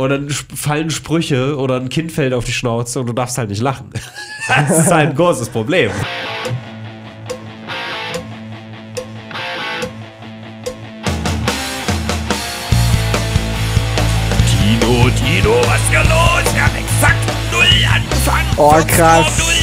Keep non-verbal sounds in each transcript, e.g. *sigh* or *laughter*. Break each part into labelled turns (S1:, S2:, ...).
S1: und dann fallen Sprüche oder ein Kind fällt auf die Schnauze und du darfst halt nicht lachen. *laughs* Das ist halt ein großes Problem. Tino, Tino, was ist hier los? Wir haben exakt null angefangen.
S2: Oh,
S1: 14 Uhr,
S2: krass.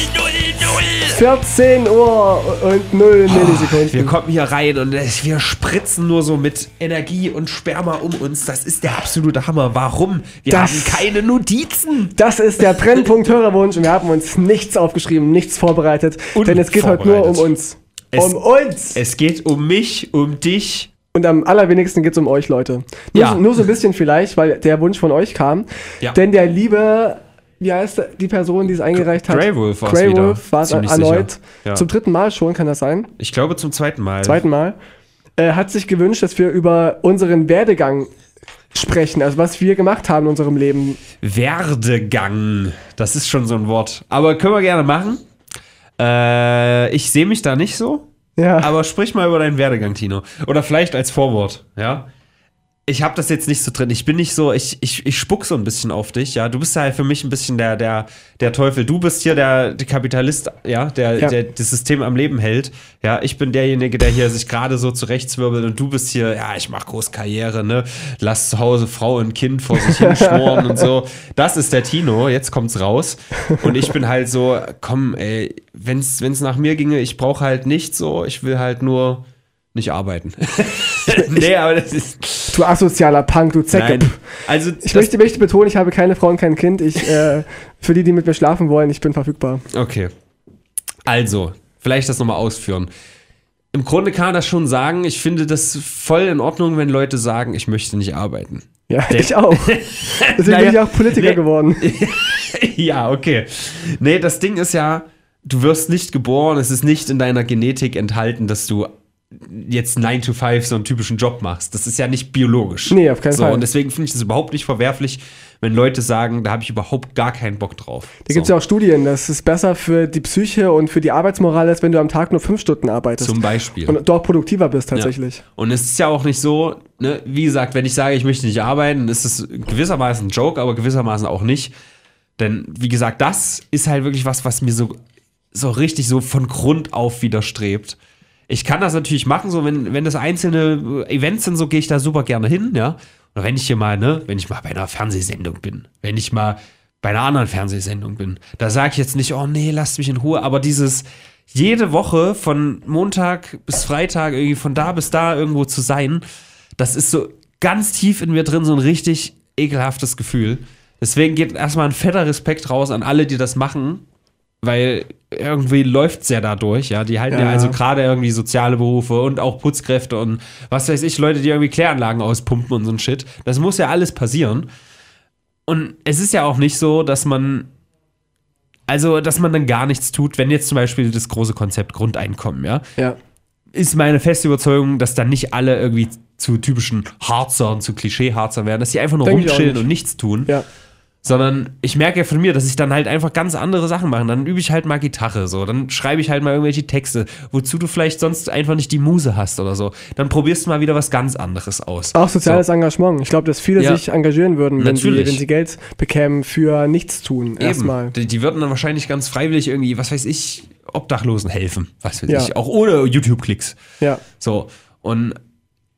S1: Null, null, null.
S2: 14 Uhr und 0 Millisekunden.
S1: Wir kommen hier rein und wir spritzen nur so mit Energie und Sperma um uns. Das ist der absolute Hammer. Warum? Wir
S2: Das-
S1: haben keine Notizen.
S2: Das ist der Brennpunkt Hörerwunsch und wir haben uns nichts aufgeschrieben, nichts vorbereitet, denn es geht heute nur um uns.
S1: Es-
S2: um uns!
S1: Es geht um mich, um dich.
S2: Und am allerwenigsten geht es um euch, Leute. Nur,
S1: Ja.
S2: so, nur so ein bisschen vielleicht, weil der Wunsch von euch kam.
S1: Ja.
S2: Denn der liebe, wie heißt die Person, die es eingereicht hat?
S1: Greywolf war's
S2: Greywolf
S1: wieder.
S2: war es erneut.
S1: Ja.
S2: Zum dritten Mal schon, kann das sein?
S1: Ich glaube zum zweiten Mal.
S2: Zweiten Mal. Äh, hat sich gewünscht, dass wir über unseren Werdegang sprechen, also was wir gemacht haben in unserem Leben.
S1: Werdegang. Das ist schon so ein Wort. Aber können wir gerne machen. Äh, ich sehe mich da nicht so.
S2: Ja.
S1: Aber sprich mal über deinen Werdegang, Tino. Oder vielleicht als Vorwort, ja. Ich habe das jetzt nicht so drin. Ich bin nicht so, ich, ich, ich spuck so ein bisschen auf dich, ja. Du bist ja halt für mich ein bisschen der, der, der Teufel. Du bist hier der, der Kapitalist, ja, der,
S2: Ja.
S1: der das System am Leben hält. Ja, ich bin derjenige, der hier sich gerade so zurechtswirbelt und du bist hier, ja, ich mach groß Karriere, ne? Lass zu Hause Frau und Kind vor sich hinschmoren *laughs* und so. Das ist der Tino, jetzt kommt's raus. Und ich bin halt so, komm, ey, wenn's, wenn's nach mir ginge, ich brauche halt nichts so, ich will halt nur nicht arbeiten. *laughs* nee, aber das ist.
S2: Du asozialer Punk, du Zecke.
S1: Nein. Also,
S2: Ich möchte, möchte betonen, ich habe keine Frau und kein Kind. Ich, äh, für die, die mit mir schlafen wollen, ich bin verfügbar.
S1: Okay. Also, vielleicht das nochmal ausführen. Im Grunde kann man das schon sagen, ich finde das voll in Ordnung, wenn Leute sagen, ich möchte nicht arbeiten.
S2: Ja, ich auch. *laughs* Deswegen
S1: Naja,
S2: bin ich auch Politiker
S1: nee.
S2: geworden. *laughs*
S1: ja, okay. Nee, das Ding ist ja, du wirst nicht geboren, es ist nicht in deiner Genetik enthalten, dass du jetzt 9 to 5 so einen typischen Job machst. Das ist ja nicht biologisch.
S2: Nee, auf keinen
S1: so,
S2: Fall.
S1: Und deswegen finde ich das überhaupt nicht verwerflich, wenn Leute sagen, da habe ich überhaupt gar keinen Bock drauf.
S2: Da gibt es ja auch Studien, dass es besser für die Psyche und für die Arbeitsmoral ist, wenn du am Tag nur fünf Stunden arbeitest.
S1: Zum Beispiel.
S2: Und dort produktiver bist tatsächlich.
S1: Ja. Und es ist ja auch nicht so, ne, wie gesagt, wenn ich sage, ich möchte nicht arbeiten, ist es gewissermaßen ein Joke, aber gewissermaßen auch nicht. Denn, wie gesagt, das ist halt wirklich was, was mir so, so richtig so von Grund auf widerstrebt. Ich kann das natürlich machen, so wenn, wenn das einzelne Events sind, so gehe ich da super gerne hin, ja. Oder wenn ich hier mal, ne, wenn ich mal bei einer Fernsehsendung bin, wenn ich mal bei einer anderen Fernsehsendung bin, da sage ich jetzt nicht, oh nee, lasst mich in Ruhe, aber dieses jede Woche von Montag bis Freitag irgendwie von da bis da irgendwo zu sein, das ist so ganz tief in mir drin so ein richtig ekelhaftes Gefühl. Deswegen geht erstmal ein fetter Respekt raus an alle, die das machen, weil irgendwie läuft es ja dadurch, ja. Die halten ja,
S2: Ja.
S1: also gerade irgendwie soziale Berufe und auch Putzkräfte und was weiß ich, Leute, die irgendwie Kläranlagen auspumpen und so ein Shit. Das muss ja alles passieren. Und es ist ja auch nicht so, dass man, also, dass man dann gar nichts tut, wenn jetzt zum Beispiel das große Konzept Grundeinkommen, ja,
S2: Ja.
S1: ist meine feste Überzeugung, dass dann nicht alle irgendwie zu typischen Harzern, zu Klischee-Harzern werden, dass sie einfach nur
S2: Denk
S1: rumchillen
S2: nicht.
S1: und nichts tun.
S2: Ja.
S1: Sondern ich merke ja von mir, dass ich dann halt einfach ganz andere Sachen mache. Dann übe ich halt mal Gitarre, so. Dann schreibe ich halt mal irgendwelche Texte, wozu du vielleicht sonst einfach nicht die Muse hast oder so. Dann probierst du mal wieder was ganz anderes aus.
S2: Auch soziales Engagement. Ich glaube, dass viele
S1: Ja.
S2: sich engagieren würden, wenn sie, wenn sie Geld bekämen für Nichtstun.
S1: Eben.
S2: Erstmal.
S1: Die, die würden dann wahrscheinlich ganz freiwillig irgendwie, was weiß ich, Obdachlosen helfen. Was weiß
S2: Ja.
S1: ich. Auch ohne YouTube-Klicks.
S2: Ja.
S1: So. Und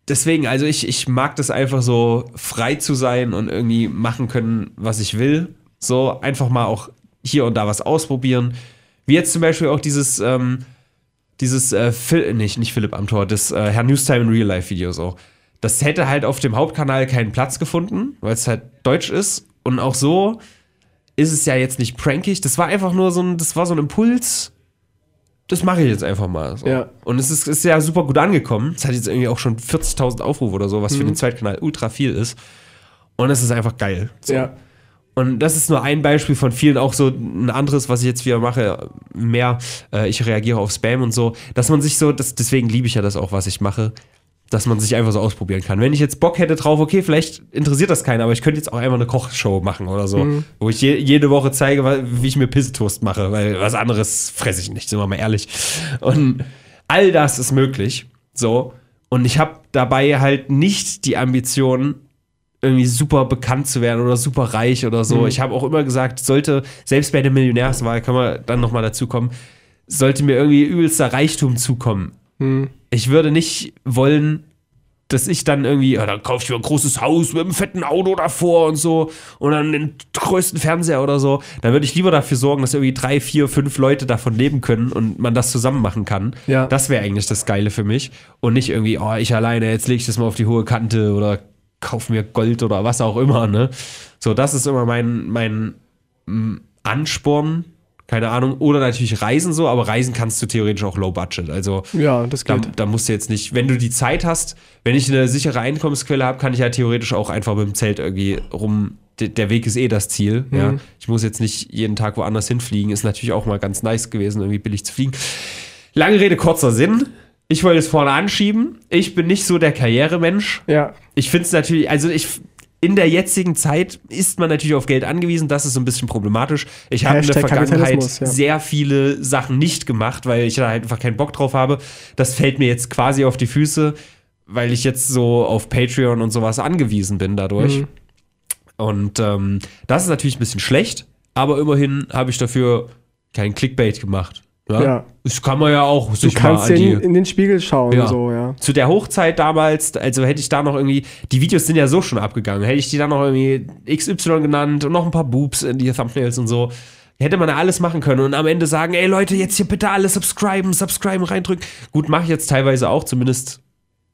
S1: deswegen, also ich, ich mag das einfach so, frei zu sein und irgendwie machen können, was ich will. So, einfach mal auch hier und da was ausprobieren. Wie jetzt zum Beispiel auch dieses, ähm, dieses, äh, Phil, nicht, nicht Philipp Amthor, das äh, Herr Newstime in Real Life Video so. Das hätte halt auf dem Hauptkanal keinen Platz gefunden, weil es halt deutsch ist. Und auch so ist es ja jetzt nicht prankig. Das war einfach nur so ein, das war so ein Impuls. Das mache ich jetzt einfach mal. So.
S2: Ja.
S1: Und es ist, ist ja super gut angekommen. Es hat jetzt irgendwie auch schon 40.000 Aufrufe oder so, was für den Zweitkanal ultra viel ist. Und es ist einfach geil. So.
S2: Ja.
S1: Und das ist nur ein Beispiel von vielen, auch so ein anderes, was ich jetzt wieder mache, mehr, äh, ich reagiere auf Spam und so, dass man sich so, das, deswegen liebe ich ja das auch, was ich mache, dass man sich einfach so ausprobieren kann. Wenn ich jetzt Bock hätte drauf, okay, vielleicht interessiert das keiner, aber ich könnte jetzt auch einfach eine Kochshow machen oder so, wo ich je, jede Woche zeige, wie ich mir Pissetoast mache, weil was anderes fresse ich nicht, sind wir mal ehrlich. Und all das ist möglich, so. Und ich habe dabei halt nicht die Ambition, irgendwie super bekannt zu werden oder super reich oder so.
S2: Mhm.
S1: Ich habe auch immer gesagt, sollte, selbst bei der Millionärswahl, können wir dann nochmal dazu kommen, sollte mir irgendwie übelster Reichtum zukommen.
S2: Hm.
S1: Ich würde nicht wollen, dass ich dann irgendwie, ja, dann kaufe ich mir ein großes Haus mit einem fetten Auto davor und so und dann den größten Fernseher oder so. Dann würde ich lieber dafür sorgen, dass irgendwie drei, vier, fünf Leute davon leben können und man das zusammen machen kann.
S2: Ja.
S1: Das wäre eigentlich das Geile für mich. Und nicht irgendwie, oh, ich alleine, jetzt lege ich das mal auf die hohe Kante oder kauf mir Gold oder was auch immer, ne? So, das ist immer mein, mein mm, Ansporn. Keine Ahnung. Oder natürlich Reisen so, aber Reisen kannst du theoretisch auch low budget. Also
S2: Ja, das
S1: da,
S2: geht.
S1: da musst du jetzt nicht, wenn du die Zeit hast, wenn ich eine sichere Einkommensquelle habe, kann ich ja theoretisch auch einfach mit dem Zelt irgendwie rum. Der Weg ist eh das Ziel. Ja.
S2: Mhm.
S1: Ich muss jetzt nicht jeden Tag woanders hinfliegen. Ist natürlich auch mal ganz nice gewesen, irgendwie billig zu fliegen. Lange Rede, kurzer Sinn. Ich wollte es vorne anschieben. Ich bin nicht so der Karrieremensch.
S2: Ja,
S1: Ich finde es natürlich, also ich in der jetzigen Zeit ist man natürlich auf Geld angewiesen, das ist so ein bisschen problematisch. Ich habe in der Vergangenheit
S2: ja.
S1: sehr viele Sachen nicht gemacht, weil ich da halt einfach keinen Bock drauf habe. Das fällt mir jetzt quasi auf die Füße, weil ich jetzt so auf Patreon und sowas angewiesen bin dadurch.
S2: Mhm.
S1: Und ähm, das ist natürlich ein bisschen schlecht, aber immerhin habe ich dafür keinen Clickbait gemacht. Ja.
S2: Ja.
S1: Das kann man ja auch
S2: du
S1: sich mal
S2: kannst
S1: an
S2: ja in, in den Spiegel schauen,
S1: Ja.
S2: so, ja.
S1: zu der Hochzeit damals, also hätte ich da noch irgendwie, die Videos sind ja so schon abgegangen, hätte ich die dann noch irgendwie XY genannt und noch ein paar Boobs in die Thumbnails und so, hätte man ja alles machen können und am Ende sagen, ey Leute, jetzt hier bitte alle subscriben, subscriben, reindrücken. Gut, mache ich jetzt teilweise auch, zumindest,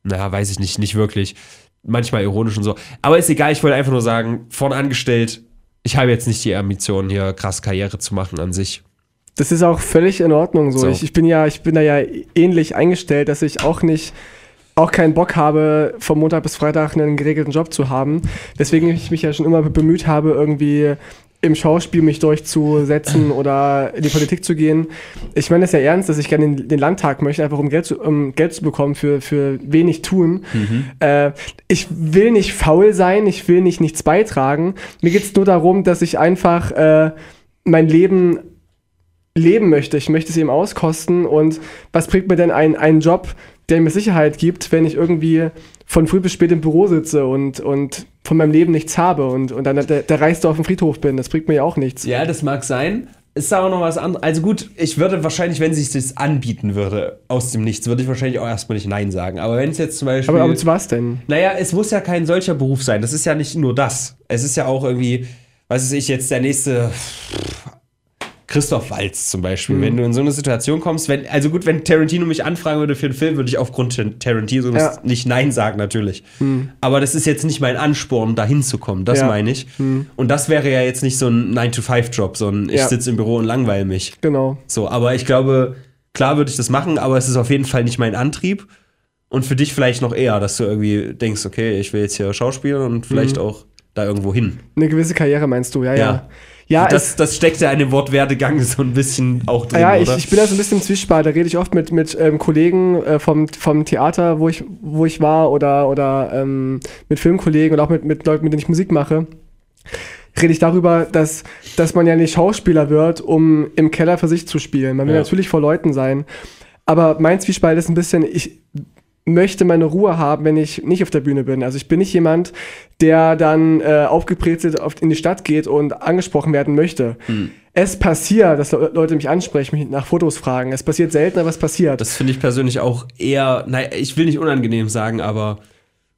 S1: naja, weiß ich nicht, nicht wirklich. Manchmal ironisch und so. Aber ist egal, ich wollte einfach nur sagen, vorne angestellt, ich habe jetzt nicht die Ambition, hier krass Karriere zu machen an sich.
S2: Das ist auch völlig in Ordnung so.
S1: So.
S2: Ich, ich bin ja, ich bin da ja ähnlich eingestellt, dass ich auch nicht, auch keinen Bock habe, vom Montag bis Freitag einen geregelten Job zu haben. Deswegen ich mich ja schon immer bemüht habe, irgendwie im Schauspiel mich durchzusetzen oder in die Politik zu gehen. Ich meine das ja ernst, dass ich gerne in den Landtag möchte, einfach um Geld zu, um Geld zu bekommen für, für wenig tun. Äh, ich will nicht faul sein, ich will nicht nichts beitragen. Mir geht es nur darum, dass ich einfach äh, mein Leben leben möchte. Ich möchte es eben auskosten. Und was bringt mir denn ein, ein Job, der mir Sicherheit gibt, wenn ich irgendwie von früh bis spät im Büro sitze und, und von meinem Leben nichts habe und, und dann der, der Reichste auf dem Friedhof bin? Das bringt mir ja auch nichts.
S1: Ja, das mag sein. Ist aber noch was anderes. Also gut, ich würde wahrscheinlich, wenn sich das anbieten würde, aus dem Nichts, würde ich wahrscheinlich auch erstmal nicht Nein sagen. Aber wenn es jetzt zum Beispiel.
S2: Aber, aber zu was denn?
S1: naja, es muss ja kein solcher Beruf sein. Das ist ja nicht nur das. Es ist ja auch irgendwie, was weiß ich, jetzt der nächste. Christoph Walz zum Beispiel. Wenn du in so eine Situation kommst, wenn, also gut, wenn Tarantino mich anfragen würde für einen Film, würde ich aufgrund Tar- Tarantino
S2: Ja.
S1: nicht Nein sagen, natürlich. Aber das ist jetzt nicht mein Ansporn, da hinzukommen. Das
S2: Ja.
S1: meine ich. Und das wäre ja jetzt nicht so ein 9-to-5-Job, sondern ich
S2: Ja.
S1: sitze im Büro und langweile mich.
S2: Genau.
S1: So, aber ich glaube, klar würde ich das machen, aber es ist auf jeden Fall nicht mein Antrieb. Und für dich vielleicht noch eher, dass du irgendwie denkst, okay, ich will jetzt hier schauspielen und vielleicht auch da irgendwo hin.
S2: Eine gewisse Karriere meinst du, ja, ja.
S1: Ja. Das, das steckt ja in dem Wort Werdegang so ein bisschen auch drin,
S2: Ja, ich,
S1: oder?
S2: ich bin da so ein bisschen im Zwiespalt. Da rede ich oft mit, mit ähm, Kollegen äh, vom, vom Theater, wo ich, wo ich war, oder, oder ähm, mit Filmkollegen und auch mit, mit Leuten, mit denen ich Musik mache. Rede ich darüber, dass, dass man ja nicht Schauspieler wird, um im Keller für sich zu spielen. Man will
S1: Ja.
S2: natürlich vor Leuten sein. Aber mein Zwiespalt ist ein bisschen, ich möchte meine Ruhe haben, wenn ich nicht auf der Bühne bin. Also ich bin nicht jemand, der dann äh, aufgebrezelt auf, in die Stadt geht und angesprochen werden möchte.
S1: Hm.
S2: Es passiert, dass Le Leute mich ansprechen, mich nach Fotos fragen. Es passiert selten, aber es passiert.
S1: das finde ich persönlich auch eher, naja, ich will nicht unangenehm sagen, aber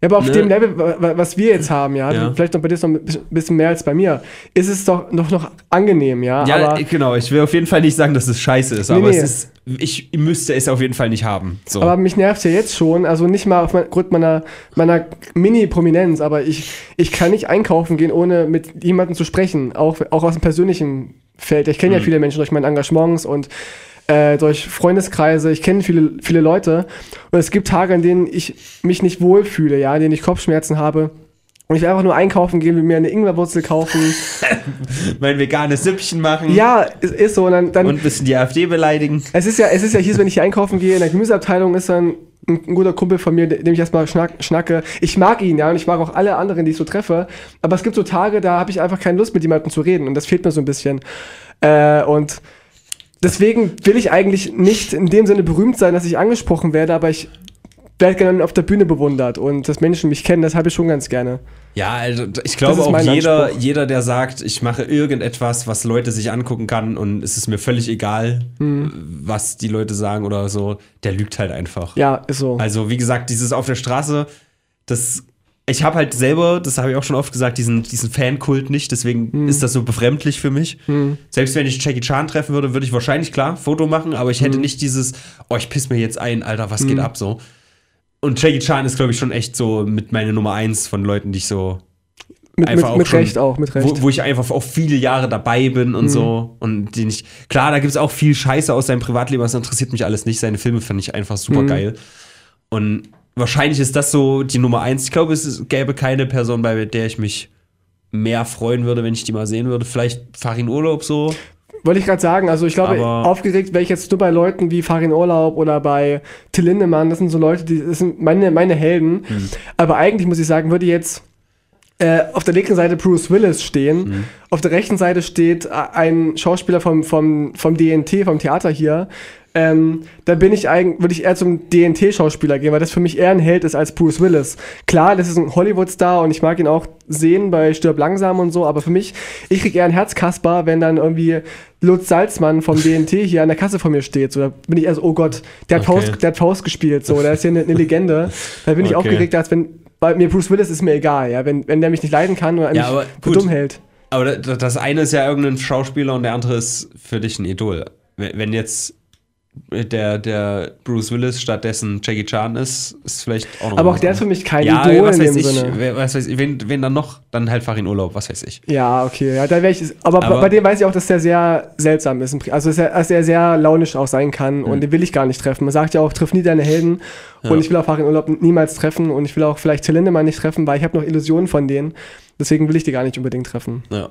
S2: aber auf
S1: ne?
S2: dem Level, wa- wa- was wir jetzt haben, ja,
S1: Ja.
S2: vielleicht noch bei dir ist noch ein bisschen- bisschen mehr als bei mir, ist es doch noch, noch angenehm, ja.
S1: ja,
S2: aber,
S1: genau, ich will auf jeden Fall nicht sagen, dass es scheiße ist,
S2: Nee,
S1: aber
S2: nee.
S1: es ist, ich müsste es auf jeden Fall nicht haben. So.
S2: aber mich nervt ja jetzt schon, also nicht mal aufgrund meiner, meiner Mini-Prominenz, aber ich, ich kann nicht einkaufen gehen, ohne mit jemandem zu sprechen, auch, auch aus dem persönlichen Feld. Ich kenne
S1: Mhm.
S2: ja viele Menschen durch meine Engagements und äh, durch Freundeskreise, ich kenne viele, viele Leute und es gibt Tage, an denen ich mich nicht wohlfühle, ja, an denen ich Kopfschmerzen habe und ich will einfach nur einkaufen gehen, will mir eine Ingwerwurzel kaufen. *laughs*
S1: mein veganes Süppchen machen
S2: ja, es ist so und dann, dann
S1: und ein bisschen die AfD beleidigen.
S2: Es ist ja, es ist ja hier, wenn ich hier einkaufen gehe, in der Gemüseabteilung ist dann ein, ein guter Kumpel von mir, dem ich erstmal schnack, schnacke. Ich mag ihn, ja, und ich mag auch alle anderen, die ich so treffe. Aber es gibt so Tage, da habe ich einfach keine Lust, mit jemandem zu reden. Und das fehlt mir so ein bisschen. Äh, und deswegen will ich eigentlich nicht in dem Sinne berühmt sein, dass ich angesprochen werde, aber ich werde gerne auf der Bühne bewundert und dass Menschen mich kennen, das habe ich schon ganz gerne.
S1: Ja, also ich glaube auch jeder,
S2: Anspruch.
S1: jeder, der sagt, ich mache irgendetwas, was Leute sich angucken kann und es ist mir völlig egal,
S2: Hm.
S1: was die Leute sagen oder so, der lügt halt einfach.
S2: Ja, ist so.
S1: Also wie gesagt, dieses auf der Straße, das ich habe halt selber, das habe ich auch schon oft gesagt, diesen, diesen Fankult nicht, deswegen
S2: Hm.
S1: ist das so befremdlich für mich. Selbst wenn ich Jackie Chan treffen würde, würde ich wahrscheinlich klar Foto machen, aber ich
S2: Hm.
S1: hätte nicht dieses, oh, ich piss mir jetzt ein, Alter, was geht ab so. Und Jackie Chan ist, glaube ich, schon echt so mit meine Nummer eins von Leuten, die ich so
S2: mit
S1: einfach
S2: mit,
S1: auch
S2: mit
S1: schon-
S2: Recht auch, mit Recht.
S1: wo, wo ich einfach auch viele Jahre dabei bin und so. Und den ich, klar, da gibt es auch viel Scheiße aus seinem Privatleben, das interessiert mich alles nicht. Seine Filme fand ich einfach super geil. Und wahrscheinlich ist das so die Nummer eins. Ich glaube, es gäbe keine Person, bei der ich mich mehr freuen würde, wenn ich die mal sehen würde. Vielleicht Farin Urlaub so.
S2: Wollte ich gerade sagen, also ich glaube,
S1: Aber-
S2: aufgeregt wäre ich jetzt nur bei Leuten wie Farin Urlaub oder bei Till Lindemann. Das sind so Leute, die das sind meine, meine Helden.
S1: Hm.
S2: Aber eigentlich muss ich sagen, würde jetzt äh, auf der linken Seite Bruce Willis stehen.
S1: Hm.
S2: Auf der rechten Seite steht äh, ein Schauspieler vom, vom, vom DNT, vom Theater hier. Ähm, da bin ich eigentlich, würde ich eher zum DNT-Schauspieler gehen, weil das für mich eher ein Held ist als Bruce Willis. Klar, das ist ein Hollywood-Star und ich mag ihn auch sehen bei Stirb langsam und so, aber für mich, ich krieg eher ein Herzkasper, wenn dann irgendwie Lutz Salzmann vom DNT hier an der Kasse vor mir steht. So, da bin ich eher so, oh Gott, der hat,
S1: Okay.
S2: Faust, der hat Faust gespielt, so, der ist hier eine, eine Legende. Da bin ich
S1: Okay.
S2: aufgeregt, als wenn, bei mir Bruce Willis ist mir egal, ja, wenn, wenn der mich nicht leiden kann oder mich
S1: Ja, aber
S2: für dumm hält.
S1: Aber da- das eine ist ja irgendein Schauspieler und der andere ist für dich ein Idol. Wenn jetzt der, der Bruce Willis stattdessen Jackie Chan ist, ist vielleicht auch noch
S2: Aber auch der ist für mich kein
S1: ja,
S2: Idol
S1: was
S2: in dem
S1: ich,
S2: Sinne.
S1: wer- was weiß ich, wen, wen dann noch? Dann halt Farin Urlaub, was weiß ich.
S2: Ja, okay. Ja, da ich. Aber,
S1: Aber-
S2: bei dem weiß ich auch, dass der sehr seltsam ist. Also, dass er, dass er sehr launisch auch sein kann und den will ich gar nicht treffen. Man sagt ja auch, triff nie deine Helden.
S1: Ja.
S2: Und ich will auch Farin Urlaub niemals treffen und ich will auch vielleicht Till Lindemann nicht treffen, weil ich habe noch Illusionen von denen. Deswegen will ich die gar nicht unbedingt treffen.
S1: Ja.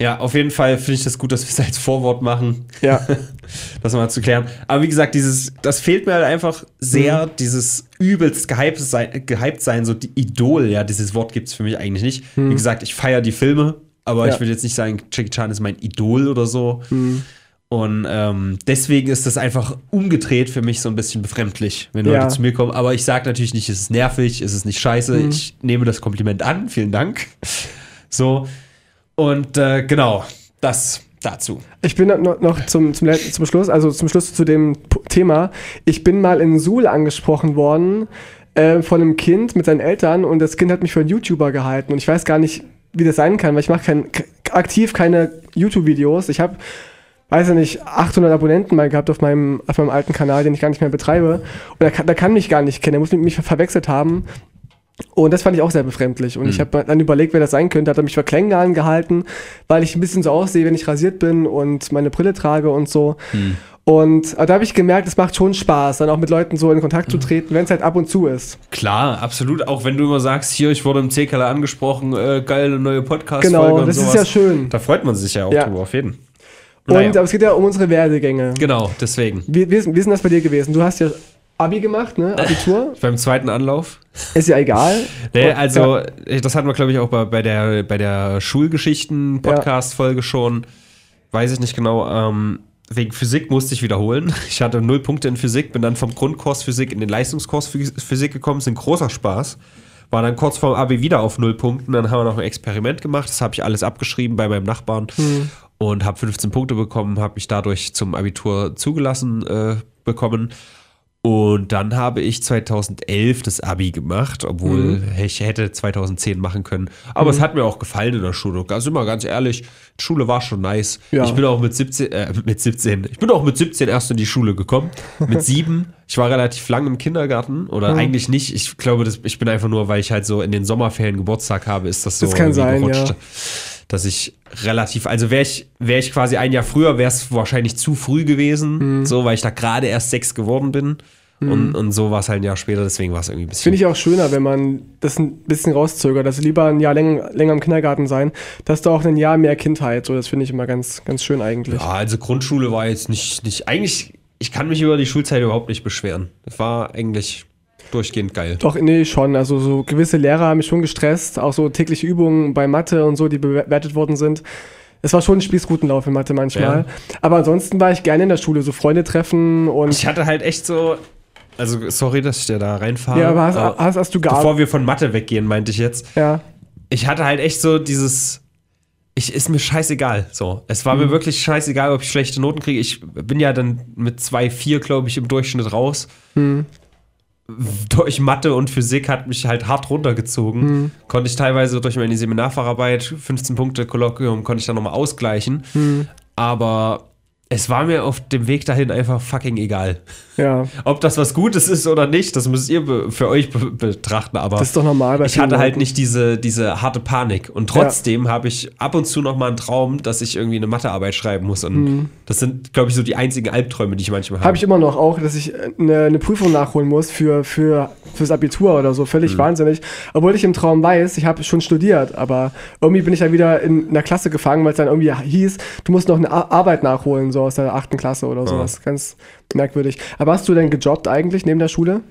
S1: Ja, auf jeden Fall finde ich das gut, dass wir es als Vorwort machen,
S2: Ja. *laughs*
S1: das mal zu klären. Aber wie gesagt, dieses, das fehlt mir halt einfach sehr,
S2: Mhm.
S1: dieses übelst gehypt sein, gehypt sein, so die Idol, ja, dieses Wort gibt es für mich eigentlich nicht. Wie gesagt, ich feiere die Filme, aber
S2: Mhm. Ja.
S1: ich will jetzt nicht sagen, Jackie Chan ist mein Idol oder so.
S2: Mhm.
S1: Und ähm, deswegen ist das einfach umgedreht für mich so ein bisschen befremdlich, wenn Leute
S2: Ja.
S1: zu mir kommen. Aber ich sage natürlich nicht, es ist nervig, es ist nicht scheiße.
S2: Mhm.
S1: Ich nehme das Kompliment an, vielen Dank. So. Und äh, genau, das dazu.
S2: Ich bin noch, zum, zum, zum Schluss, also zum Schluss zu dem Thema. Ich bin mal in Suhl angesprochen worden äh, von einem Kind mit seinen Eltern und das Kind hat mich für einen YouTuber gehalten und ich weiß gar nicht, wie das sein kann, weil ich mache kein, aktiv keine YouTube-Videos. Ich habe, weiß ich nicht, 800 Abonnenten mal gehabt auf meinem, auf meinem alten Kanal, den ich gar nicht mehr betreibe. Und er kann, der kann mich gar nicht kennen, er muss mich, mich verwechselt haben. Und das fand ich auch sehr befremdlich. Und ich habe dann überlegt, wer das sein könnte. Hat er mich für Klänge angehalten, weil ich ein bisschen so aussehe, wenn ich rasiert bin und meine Brille trage und so. Und aber da habe ich gemerkt, es macht schon Spaß, dann auch mit Leuten so in Kontakt zu treten, wenn es halt ab und zu ist.
S1: Klar, absolut. Auch wenn du immer sagst, hier, ich wurde im C-Keller angesprochen, äh, geile neue Podcast-Folge
S2: Genau, das ist
S1: sowas.
S2: ja schön.
S1: Da freut man sich ja auch
S2: Ja.
S1: drüber, auf jeden.
S2: Und
S1: Naja.
S2: aber es geht ja um unsere Werdegänge.
S1: Genau, deswegen.
S2: Wie, wie, ist, wie ist denn das bei dir gewesen? Du hast ja Abi gemacht, ne? Abitur. *laughs*
S1: Beim zweiten Anlauf.
S2: Ist ja egal.
S1: Nee, also,
S2: ja.
S1: das hatten wir, glaube ich, auch bei, bei der, bei der Schulgeschichten-Podcast-Folge schon. Weiß ich nicht genau. Ähm, wegen Physik musste ich wiederholen. *laughs* Ich hatte null Punkte in Physik, bin dann vom Grundkurs Physik in den Leistungskurs Phys- Physik gekommen. Ist ein großer Spaß. War dann kurz vor dem Abi wieder auf null Punkten. Dann haben wir noch ein Experiment gemacht. Das habe ich alles abgeschrieben bei meinem Nachbarn und habe 15 Punkte bekommen. Habe mich dadurch zum Abitur zugelassen äh, bekommen. Und dann habe ich 2011 das Abi gemacht, obwohl ich hätte 2010 machen können. Aber es hat mir auch gefallen in der Schule. Ganz immer ganz ehrlich, die Schule war schon nice.
S2: Ja.
S1: Ich bin auch mit 17, äh, mit 17, ich bin auch mit 17 erst in die Schule gekommen. Mit *laughs* sieben. Ich war relativ lang im Kindergarten oder eigentlich nicht. Ich glaube, das, ich bin einfach nur, weil ich halt so in den Sommerferien Geburtstag habe, ist das so
S2: Das kann
S1: irgendwie
S2: sein,
S1: gerutscht.
S2: ja.
S1: Dass ich relativ, also wäre ich, wäre ich quasi ein Jahr früher, wäre es wahrscheinlich zu früh gewesen,
S2: Mhm.
S1: so, weil ich da gerade erst sechs geworden bin. Und, und so war es halt ein Jahr später, deswegen war es irgendwie ein bisschen.
S2: Finde ich auch schöner, wenn man das ein bisschen rauszögert. Also lieber ein Jahr länger, länger im Kindergarten sein. Da hast du auch ein Jahr mehr Kindheit. So, das finde ich immer ganz, ganz schön eigentlich.
S1: ja, also Grundschule war jetzt nicht, nicht, eigentlich, ich kann mich über die Schulzeit überhaupt nicht beschweren. Das war eigentlich durchgehend geil.
S2: Doch, nee, schon. Also so gewisse Lehrer haben mich schon gestresst. Auch so tägliche Übungen bei Mathe und so, die bewertet worden sind. Es war schon ein Spießrutenlauf in Mathe manchmal. Aber ansonsten war ich gerne in der Schule, so Freunde treffen und.
S1: Ich hatte halt echt so, also sorry, dass ich dir da reinfahre.
S2: ja, aber hast,
S1: aber
S2: hast, hast du gar.
S1: bevor wir von Mathe weggehen, meinte ich jetzt.
S2: ja.
S1: ich hatte halt echt so dieses, ich, ist mir scheißegal. So, es war mir
S2: Mhm.
S1: wirklich scheißegal, ob ich schlechte Noten kriege. Ich bin ja dann mit 2,4, glaube ich, im Durchschnitt raus.
S2: Mhm.
S1: Durch Mathe und Physik hat mich halt hart runtergezogen.
S2: Mhm.
S1: Konnte ich teilweise durch meine Seminarfacharbeit, 15 Punkte Kolloquium, konnte ich dann nochmal ausgleichen.
S2: Mhm.
S1: Aber es war mir auf dem Weg dahin einfach fucking egal.
S2: Ja,
S1: Ob das was Gutes ist oder nicht, das müsst ihr für euch be betrachten. Aber
S2: das ist doch normal bei
S1: ich hatte halt nicht diese, diese harte Panik. Und trotzdem habe ich ab und zu noch mal einen Traum, dass ich irgendwie eine Mathearbeit schreiben muss. Und das sind, glaube ich, so die einzigen Albträume, die ich manchmal habe.
S2: Habe ich immer noch auch, dass ich eine, eine Prüfung nachholen muss für, für fürs Abitur oder so.
S1: Mhm.
S2: Völlig wahnsinnig. Obwohl ich im Traum weiß, ich habe schon studiert, aber irgendwie bin ich dann wieder in einer Klasse gefangen, weil es dann irgendwie hieß, du musst noch eine Ar Arbeit nachholen, so aus der achten Klasse oder sowas. Ganz merkwürdig. Aber hast du denn gejobbt eigentlich neben der Schule?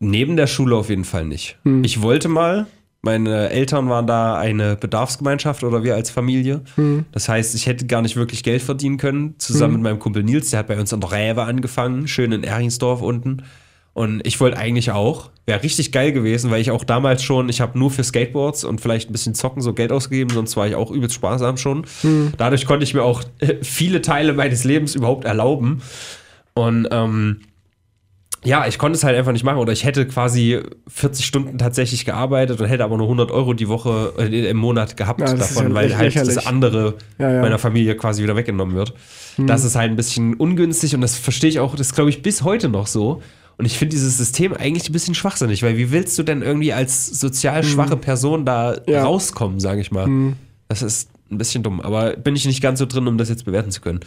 S1: Neben der Schule auf jeden Fall nicht.
S2: Hm.
S1: Ich wollte mal, meine Eltern waren da eine Bedarfsgemeinschaft oder wir als Familie.
S2: Hm.
S1: Das heißt, ich hätte gar nicht wirklich Geld verdienen können. Zusammen mit meinem Kumpel Nils, der hat bei uns in Räve angefangen, schön in Eringsdorf unten. Und ich wollte eigentlich auch. Wäre richtig geil gewesen, weil ich auch damals schon, ich habe nur für Skateboards und vielleicht ein bisschen Zocken so Geld ausgegeben, sonst war ich auch übelst sparsam schon.
S2: Hm.
S1: Dadurch konnte ich mir auch äh, viele Teile meines Lebens überhaupt erlauben. Und ähm, ja, ich konnte es halt einfach nicht machen. Oder ich hätte quasi 40 Stunden tatsächlich gearbeitet und hätte aber nur 100 Euro die Woche äh, im Monat gehabt
S2: Ja, das
S1: davon,
S2: ja
S1: weil halt das
S2: lächerlich.
S1: andere
S2: Ja,
S1: meiner Familie quasi wieder weggenommen wird. Das ist halt ein bisschen ungünstig und das verstehe ich auch, das glaube ich bis heute noch so. Und ich finde dieses System eigentlich ein bisschen schwachsinnig, weil wie willst du denn irgendwie als sozial schwache Person da rauskommen, sage ich mal? Das ist ein bisschen dumm, aber bin ich nicht ganz so drin, um das jetzt bewerten zu können.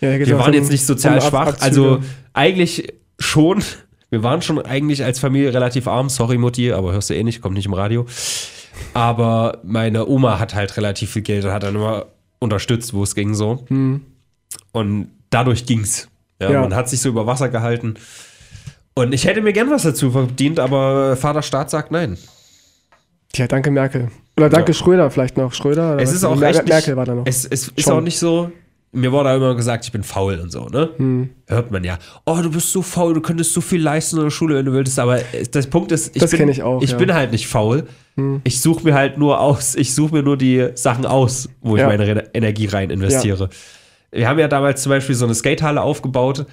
S2: Ja,
S1: Wir
S2: auch
S1: waren jetzt nicht sozial schwach, also eigentlich schon. *laughs* Wir waren schon eigentlich als Familie relativ arm. Sorry, Mutti, aber hörst du eh nicht, kommt nicht im Radio. Aber meine Oma hat halt relativ viel Geld und hat dann immer unterstützt, wo es ging so. Und dadurch ging's. Ja,
S2: Ja.
S1: Man hat sich so über Wasser gehalten. Und ich hätte mir gern was dazu verdient, aber Vater Staat sagt nein.
S2: Tja, danke Merkel. Oder danke
S1: Ja.
S2: Schröder vielleicht noch. Schröder? oder
S1: Es
S2: ist
S1: auch
S2: Mer Merkel war da noch.
S1: Es, es ist auch nicht so. Mir wurde auch immer gesagt, ich bin faul und so, ne?
S2: Hm.
S1: Hört man ja. Oh, du bist so faul, du könntest so viel leisten in der Schule, wenn du willst. Aber das Punkt ist, ich,
S2: Das
S1: bin,
S2: ich auch,
S1: ich
S2: ja.
S1: bin halt nicht faul. Ich suche mir halt nur aus, ich suche mir nur die Sachen aus, wo ich
S2: Ja.
S1: meine Re Energie rein investiere. Wir haben ja damals zum Beispiel so eine Skatehalle aufgebaut.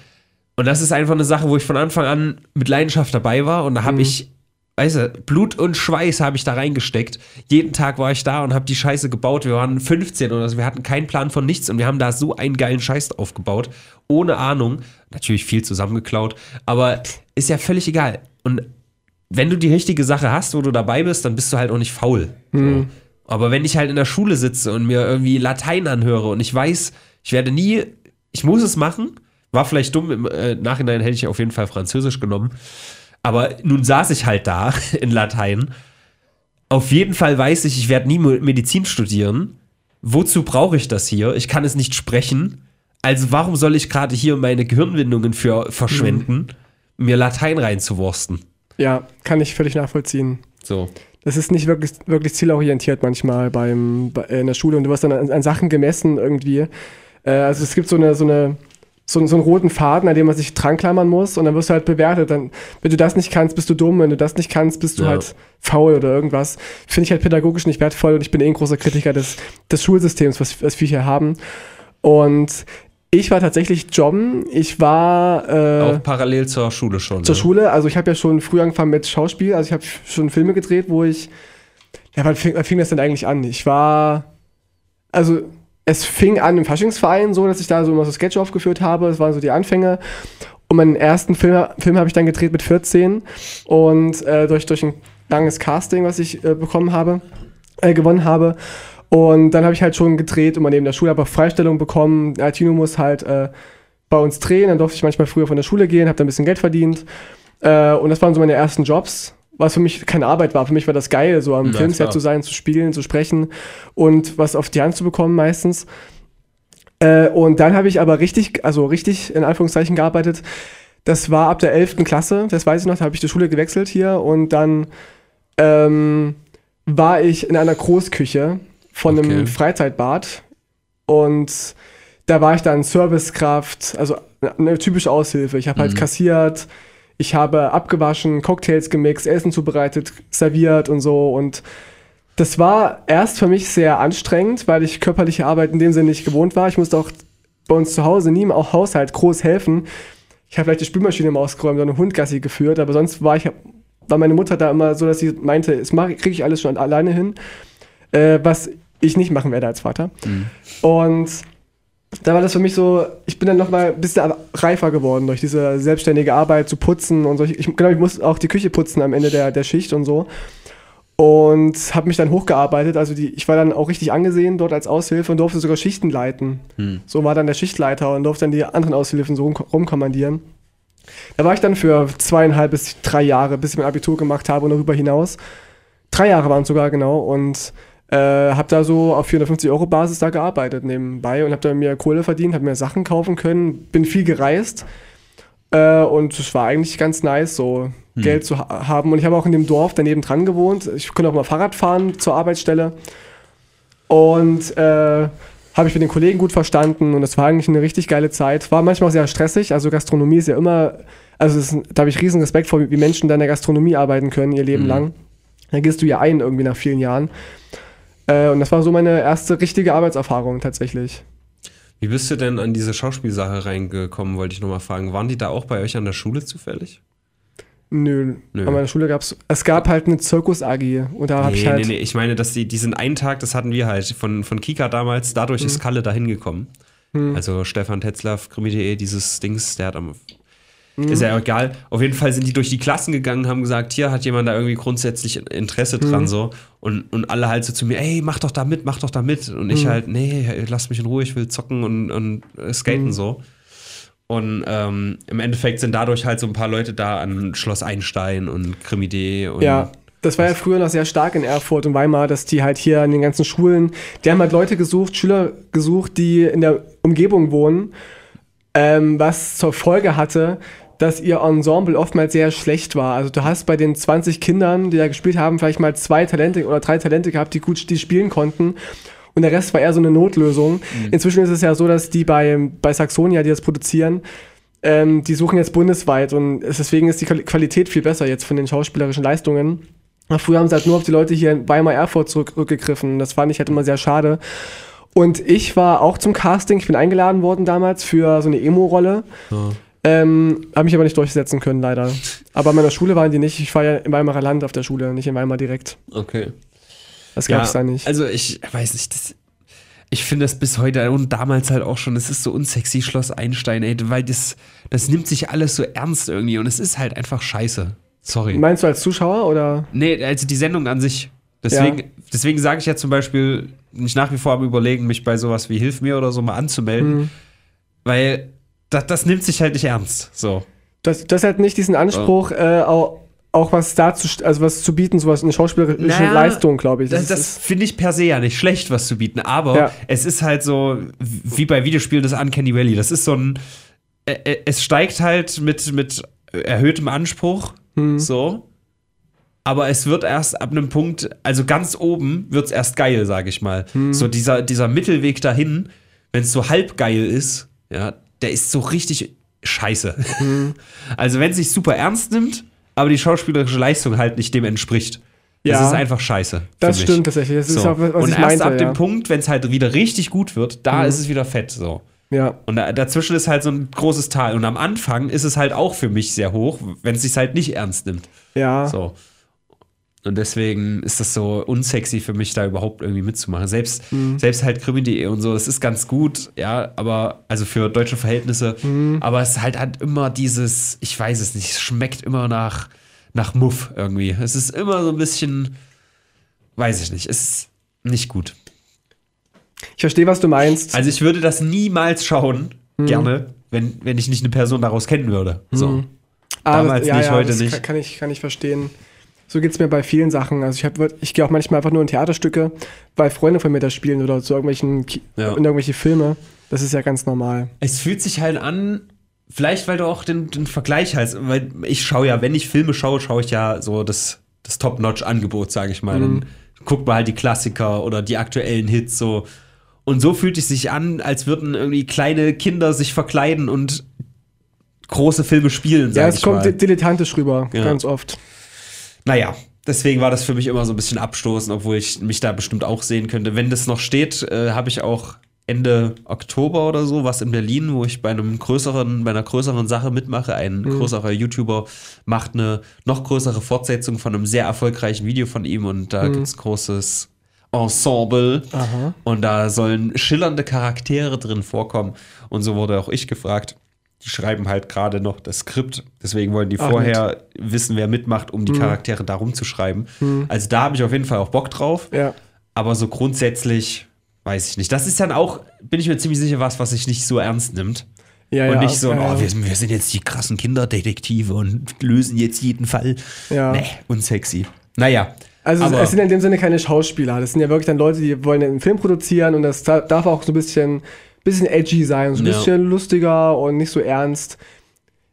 S1: Und das ist einfach eine Sache, wo ich von Anfang an mit Leidenschaft dabei war. Und da habe ich, weißt du, Blut und Schweiß habe ich da reingesteckt. Jeden Tag war ich da und habe die Scheiße gebaut. Wir waren 15 oder so. Wir hatten keinen Plan von nichts. Und wir haben da so einen geilen Scheiß aufgebaut. Ohne Ahnung. Natürlich viel zusammengeklaut. Aber ist ja völlig egal. Und wenn du die richtige Sache hast, wo du dabei bist, dann bist du halt auch nicht faul. So. Aber wenn ich halt in der Schule sitze und mir irgendwie Latein anhöre und ich weiß, ich werde nie, ich muss es machen, war vielleicht dumm, im äh, Nachhinein hätte ich auf jeden Fall Französisch genommen. Aber nun saß ich halt da *laughs* in Latein. Auf jeden Fall weiß ich, ich werde nie Medizin studieren. Wozu brauche ich das hier? Ich kann es nicht sprechen. Also warum soll ich gerade hier meine Gehirnwindungen für verschwenden, mir Latein reinzuwursten?
S2: Ja, kann ich völlig nachvollziehen.
S1: So.
S2: Das ist nicht wirklich, wirklich zielorientiert manchmal beim, bei, in der Schule und du wirst dann an, an Sachen gemessen irgendwie. Äh, also es gibt so eine, so eine so, so einen roten Faden, an dem man sich dran klammern muss und dann wirst du halt bewertet. Dann, wenn du das nicht kannst, bist du dumm, wenn du das nicht kannst, bist du
S1: Ja.
S2: halt faul oder irgendwas. Finde ich halt pädagogisch nicht wertvoll und ich bin eh ein großer Kritiker des, des Schulsystems, was, was wir hier haben. Und ich war tatsächlich jobben. Ich war äh,
S1: Auch parallel zur Schule schon.
S2: zur
S1: ne?
S2: Schule. Also ich habe ja schon früh angefangen mit Schauspiel. Also ich habe schon Filme gedreht, wo ich. Ja, wann fing, wann fing das denn eigentlich an? Ich war. Also es fing an im Faschingsverein so, dass ich da so immer so Sketche aufgeführt habe. Das waren so die Anfänge. Und meinen ersten Film, Film habe ich dann gedreht mit 14 und äh, durch, durch ein langes Casting, was ich äh, bekommen habe, äh, gewonnen habe. Und dann habe ich halt schon gedreht und mal neben der Schule aber Freistellung bekommen. Ja, Tino muss halt äh, bei uns drehen. Dann durfte ich manchmal früher von der Schule gehen, habe da ein bisschen Geld verdient. Äh, und das waren so meine ersten Jobs, was für mich keine Arbeit war. Für mich war das geil, so am
S1: Na,
S2: Filmset
S1: klar.
S2: zu sein, zu spielen, zu sprechen und was auf die Hand zu bekommen meistens. Äh, und dann habe ich aber richtig, also richtig in Anführungszeichen gearbeitet. Das war ab der 11. Klasse, das weiß ich noch, da habe ich die Schule gewechselt hier und dann ähm, war ich in einer Großküche von
S1: Okay.
S2: einem Freizeitbad und da war ich dann Servicekraft, also eine typische Aushilfe. Ich habe halt
S1: Mhm.
S2: kassiert, ich habe abgewaschen, Cocktails gemixt, Essen zubereitet, serviert und so und Das war erst für mich sehr anstrengend, weil ich körperliche Arbeit in dem Sinne nicht gewohnt war. Ich musste auch bei uns zu Hause nie im auch Haushalt groß helfen. Ich habe vielleicht die Spülmaschine mal ausgeräumt oder einen Hundgassi geführt, aber sonst war ich war meine Mutter da immer so, dass sie meinte, das kriege ich alles schon alleine hin, äh, was ich nicht machen werde als Vater. Mhm. Und da war das für mich so, ich bin dann nochmal ein bisschen reifer geworden durch diese selbstständige Arbeit zu putzen und so. Ich, genau, ich muss auch die Küche putzen am Ende der, der Schicht und so. Und habe mich dann hochgearbeitet. Also die, ich war dann auch richtig angesehen dort als Aushilfe und durfte sogar Schichten leiten. Hm. So war dann der Schichtleiter und durfte dann die anderen Aushilfen so rum, rumkommandieren. Da war ich dann für zweieinhalb bis drei Jahre, bis ich mein Abitur gemacht habe und darüber hinaus. Drei Jahre waren es sogar genau und äh, habe da so auf 450 Euro Basis da gearbeitet nebenbei und habe da mir Kohle verdient, habe mir Sachen kaufen können, bin viel gereist äh, und es war eigentlich ganz nice, so hm. Geld zu ha haben. Und ich habe auch in dem Dorf daneben dran gewohnt. Ich konnte auch mal Fahrrad fahren zur Arbeitsstelle und äh, habe ich mit den Kollegen gut verstanden und es war eigentlich eine richtig geile Zeit. War manchmal auch sehr stressig, also Gastronomie ist ja immer, also ist, da habe ich riesen Respekt vor, wie Menschen da in der Gastronomie arbeiten können, ihr Leben mhm. lang. Da gehst du ja ein irgendwie nach vielen Jahren. Äh, und das war so meine erste richtige Arbeitserfahrung tatsächlich.
S1: Wie bist du denn an diese Schauspielsache reingekommen, wollte ich nochmal fragen. Waren die da auch bei euch an der Schule zufällig?
S2: Nö, Nö. an meiner Schule gab es, es gab halt eine Zirkus-AG und da nee, habe ich halt... Nee, nee,
S1: ich meine, dass die, diesen einen Tag, das hatten wir halt von, von Kika damals, dadurch hm. ist Kalle da hingekommen. Hm. Also Stefan Tetzlaff, krimi.de, dieses Dings, der hat am... Hm. Ist ja egal. Auf jeden Fall sind die durch die Klassen gegangen, haben gesagt, hier hat jemand da irgendwie grundsätzlich Interesse dran, hm. so. Und, und alle halt so zu mir, ey, mach doch da mit, mach doch da mit. Und ich hm. halt, nee, lass mich in Ruhe, ich will zocken und, und skaten hm. so. Und ähm, im Endeffekt sind dadurch halt so ein paar Leute da an Schloss Einstein und Krimi.de und
S2: ja. Das war ja früher noch sehr stark in Erfurt und Weimar, dass die halt hier an den ganzen Schulen, die haben halt Leute gesucht, Schüler gesucht, die in der Umgebung wohnen, ähm, was zur Folge hatte, dass ihr Ensemble oftmals sehr schlecht war. Also du hast bei den 20 Kindern, die da gespielt haben, vielleicht mal zwei Talente oder drei Talente gehabt, die gut die spielen konnten und der Rest war eher so eine Notlösung. Mhm. Inzwischen ist es ja so, dass die bei, bei Saxonia, die das produzieren, ähm, die suchen jetzt bundesweit und deswegen ist die Qualität viel besser jetzt von den schauspielerischen Leistungen. Früher haben sie halt nur auf die Leute hier in Weimar Erfurt zurückgegriffen. Das fand ich halt immer sehr schade. Und ich war auch zum Casting, ich bin eingeladen worden damals für so eine Emo-Rolle. Ja. Ähm, habe mich aber nicht durchsetzen können, leider. Aber in meiner Schule waren die nicht. Ich war ja im Weimarer Land auf der Schule, nicht in Weimar direkt.
S1: Okay.
S2: Das gab es ja, da nicht.
S1: Also ich weiß nicht, das, ich finde das bis heute und damals halt auch schon, es ist so unsexy, Schloss Einstein, ey, weil das, das nimmt sich alles so ernst irgendwie und es ist halt einfach scheiße. Sorry.
S2: Meinst du als Zuschauer oder?
S1: Nee, also die Sendung an sich. Deswegen, ja. deswegen sage ich ja zum Beispiel, nicht nach wie vor am Überlegen, mich bei sowas wie Hilf mir oder so mal anzumelden, hm. weil das, das nimmt sich halt nicht ernst. So.
S2: Das, das hat nicht diesen Anspruch, oh. äh, auch, auch was dazu, also was zu bieten, sowas, eine schauspielerische naja, Leistung, glaube ich.
S1: Das, das, das finde ich per se ja nicht schlecht, was zu bieten, aber ja. es ist halt so, wie bei Videospielen das Uncanny Valley. Das ist so ein, äh, äh, es steigt halt mit, mit erhöhtem Anspruch, hm. so. Aber es wird erst ab einem Punkt, also ganz oben wird es erst geil, sage ich mal. Hm. So dieser, dieser Mittelweg dahin, wenn es so halb geil ist, ja, der ist so richtig scheiße. Hm. *laughs* Also wenn es sich super ernst nimmt, aber die schauspielerische Leistung halt nicht dem entspricht. Ja. Das ist einfach scheiße.
S2: Das stimmt tatsächlich. Das so. ist auch, was
S1: Und ich erst meinte, ab ja. dem Punkt, wenn es halt wieder richtig gut wird, da mhm. ist es wieder fett. So.
S2: Ja.
S1: Und da, dazwischen ist halt so ein großes Tal. Und am Anfang ist es halt auch für mich sehr hoch, wenn es sich halt nicht ernst nimmt.
S2: Ja.
S1: So. Und deswegen ist das so unsexy für mich, da überhaupt irgendwie mitzumachen. Selbst, mhm. selbst halt krimi.de und so, das ist ganz gut, ja, aber, also für deutsche Verhältnisse, mhm. aber es halt hat immer dieses, ich weiß es nicht, es schmeckt immer nach, nach Muff irgendwie. Es ist immer so ein bisschen, weiß ich nicht, es ist nicht gut.
S2: Ich verstehe, was du meinst.
S1: Also ich würde das niemals schauen, mhm. gerne, wenn, wenn ich nicht eine Person daraus kennen würde. So. Mhm.
S2: Damals ja, nicht, ja, heute nicht. Kann, ich, kann ich verstehen. So geht es mir bei vielen Sachen. Also ich, ich gehe auch manchmal einfach nur in Theaterstücke, weil Freunde von mir da spielen oder zu irgendwelchen ja. in irgendwelche Filme. Das ist ja ganz normal.
S1: Es fühlt sich halt an, vielleicht weil du auch den, den Vergleich hast, weil ich schaue ja, wenn ich Filme schaue, schaue ich ja so das, das Top-Notch-Angebot, sage ich mal. Mhm. Dann guckt man halt die Klassiker oder die aktuellen Hits so. Und so fühlt es sich an, als würden irgendwie kleine Kinder sich verkleiden und große Filme spielen.
S2: Ja, es kommt mal. dilettantisch rüber, ja. ganz oft.
S1: Naja, deswegen war das für mich immer so ein bisschen abstoßend, obwohl ich mich da bestimmt auch sehen könnte. Wenn das noch steht, äh, habe ich auch Ende Oktober oder so was in Berlin, wo ich bei einem größeren, bei einer größeren Sache mitmache. Ein
S2: Mhm.
S1: größerer YouTuber macht eine noch größere Fortsetzung von einem sehr erfolgreichen Video von ihm und da gibt's großes Ensemble
S2: Mhm. Aha.
S1: und da sollen schillernde Charaktere drin vorkommen. Und so wurde auch ich gefragt. Die schreiben halt gerade noch das Skript, deswegen wollen die
S2: Ach,
S1: vorher wissen, wer mitmacht, um die Charaktere darum zu schreiben. Also da habe ich auf jeden Fall auch Bock drauf.
S2: Ja.
S1: Aber so grundsätzlich weiß ich nicht. Das ist dann auch, bin ich mir ziemlich sicher, was, was sich nicht so ernst nimmt.
S2: Ja,
S1: und
S2: ja,
S1: nicht so,
S2: ja,
S1: oh, wir, sind- wir sind jetzt die krassen Kinderdetektive und lösen jetzt jeden Fall.
S2: Ja.
S1: Nee, unsexy. Naja.
S2: Also es sind in dem Sinne keine Schauspieler. Das sind ja wirklich dann Leute, die wollen einen Film produzieren und das da- darf auch so ein bisschen, bisschen edgy sein, so ein
S1: Ja.
S2: bisschen lustiger und nicht so ernst.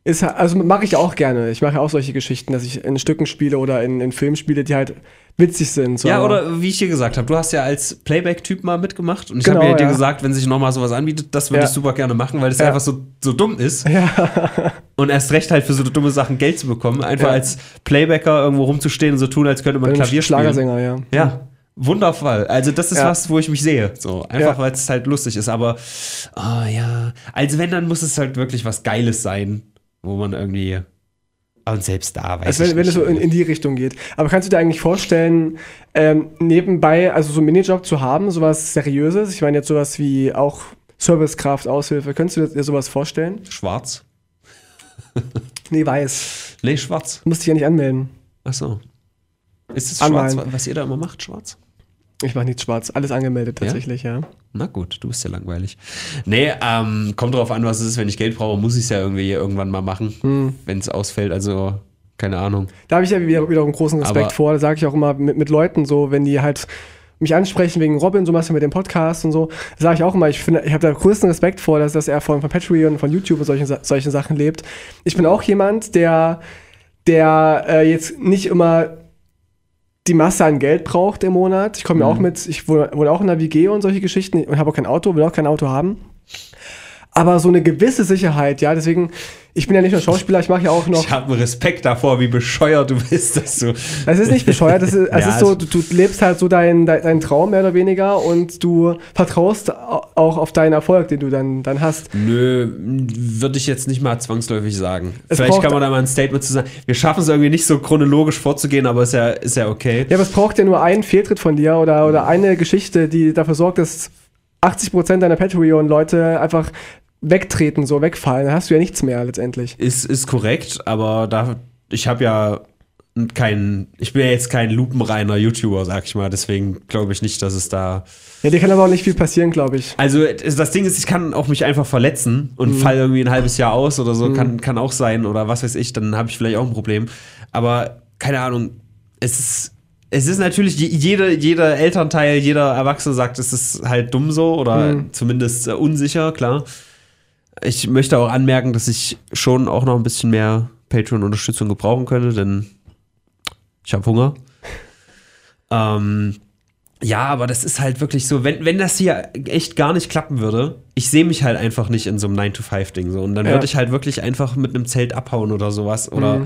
S2: Ist, halt- also mache ich auch gerne. Ich mache ja auch solche Geschichten, dass ich in Stücken spiele oder in, in Filmen spiele, die halt witzig sind. So.
S1: ja, oder wie ich dir gesagt habe, du hast ja als Playback-Typ mal mitgemacht und ich
S2: Genau,
S1: habe ja dir gesagt, wenn sich nochmal sowas anbietet, das würde
S2: Ja.
S1: ich super gerne machen, weil das
S2: Ja.
S1: einfach so, so dumm ist.
S2: Ja, *laughs*
S1: Und erst recht halt für so dumme Sachen Geld zu bekommen. Einfach als Playbacker irgendwo rumzustehen und so tun, als könnte man Klavier spielen.
S2: Schlagersänger, ja.
S1: Ja, wundervoll. Also das ist
S2: Ja.
S1: was, wo ich mich sehe. So, einfach
S2: Ja.
S1: weil es halt lustig ist. Aber, ah ja. Also wenn, dann muss es halt wirklich was Geiles sein, wo man irgendwie. Und selbst da weiß
S2: Also
S1: ich
S2: wenn, wenn
S1: nicht.
S2: es so in, in die Richtung geht. Aber kannst du dir eigentlich vorstellen, ähm, nebenbei, also so einen Minijob zu haben, sowas Seriöses? Ich meine jetzt sowas wie auch Servicekraft, Aushilfe. Könntest du dir sowas vorstellen?
S1: Schwarz?
S2: Nee, weiß.
S1: Nee, schwarz.
S2: Du musst dich ja nicht anmelden.
S1: Ach so. Ist es schwarz, was ihr da immer macht, schwarz?
S2: Ich mache nichts schwarz. Alles angemeldet tatsächlich, ja.
S1: Na gut, du bist ja langweilig. Nee, ähm, kommt drauf an, was es ist. Wenn ich Geld brauche, muss ich es ja irgendwie irgendwann mal machen,
S2: Hm.
S1: wenn es ausfällt. Also, keine Ahnung.
S2: Da habe ich ja wieder, wiederum großen Respekt
S1: Aber-
S2: vor. Da sage ich auch immer mit, mit Leuten so, wenn die halt mich ansprechen wegen Robin, so machst du mit dem Podcast und so, sage ich auch immer, ich finde, ich habe da größten Respekt vor, dass, dass er von, von Patreon, von YouTube und solchen, solchen Sachen lebt. Ich bin auch jemand, der, der äh, jetzt nicht immer die Masse an Geld braucht im Monat. Ich komme ja auch mit, ich wohne, wohne auch in einer WG und solche Geschichten und habe auch kein Auto, will auch kein Auto haben. Aber so eine gewisse Sicherheit, ja, deswegen, ich bin ja nicht nur Schauspieler, ich mache ja auch noch.
S1: Ich habe Respekt davor, wie bescheuert du bist, dass du.
S2: Es ist nicht bescheuert, es ist, es *laughs*
S1: Ja,
S2: ist so, du, du lebst halt so deinen dein, deinen Traum mehr oder weniger und du vertraust au- auch auf deinen Erfolg, den du dann, dann hast.
S1: Nö, würde ich jetzt nicht mal zwangsläufig sagen.
S2: Es
S1: Vielleicht kann man da mal ein Statement zu sagen. Wir schaffen es irgendwie nicht so chronologisch vorzugehen, aber ist ja, ist ja okay.
S2: Ja, aber es braucht ja nur einen Fehltritt von dir oder, oder eine Geschichte, die dafür sorgt, dass 80% deiner Patreon-Leute einfach wegtreten, so wegfallen. Dann hast du ja nichts mehr letztendlich.
S1: Ist, ist korrekt, aber da, ich habe ja kein, ich bin ja jetzt kein lupenreiner YouTuber, sag ich mal, deswegen glaube ich nicht, dass es da.
S2: Ja, dir kann aber auch nicht viel passieren, glaube ich.
S1: Also das Ding ist, ich kann auch mich einfach verletzen und fall irgendwie ein halbes Jahr aus oder so, kann, kann auch sein oder was weiß ich, dann habe ich vielleicht auch ein Problem. Aber keine Ahnung, es ist. Es ist natürlich, je- jeder, jeder Elternteil, jeder Erwachsene sagt, es ist halt dumm so oder zumindest äh, unsicher, klar. Ich möchte auch anmerken, dass ich schon auch noch ein bisschen mehr Patreon-Unterstützung gebrauchen könnte, denn ich habe Hunger. *laughs* Ähm, ja, aber das ist halt wirklich so, wenn, wenn das hier echt gar nicht klappen würde, ich sehe mich halt einfach nicht in so einem 9-to-5-Ding so. Und dann
S2: Ja.
S1: würde ich halt wirklich einfach mit einem Zelt abhauen oder sowas. Oder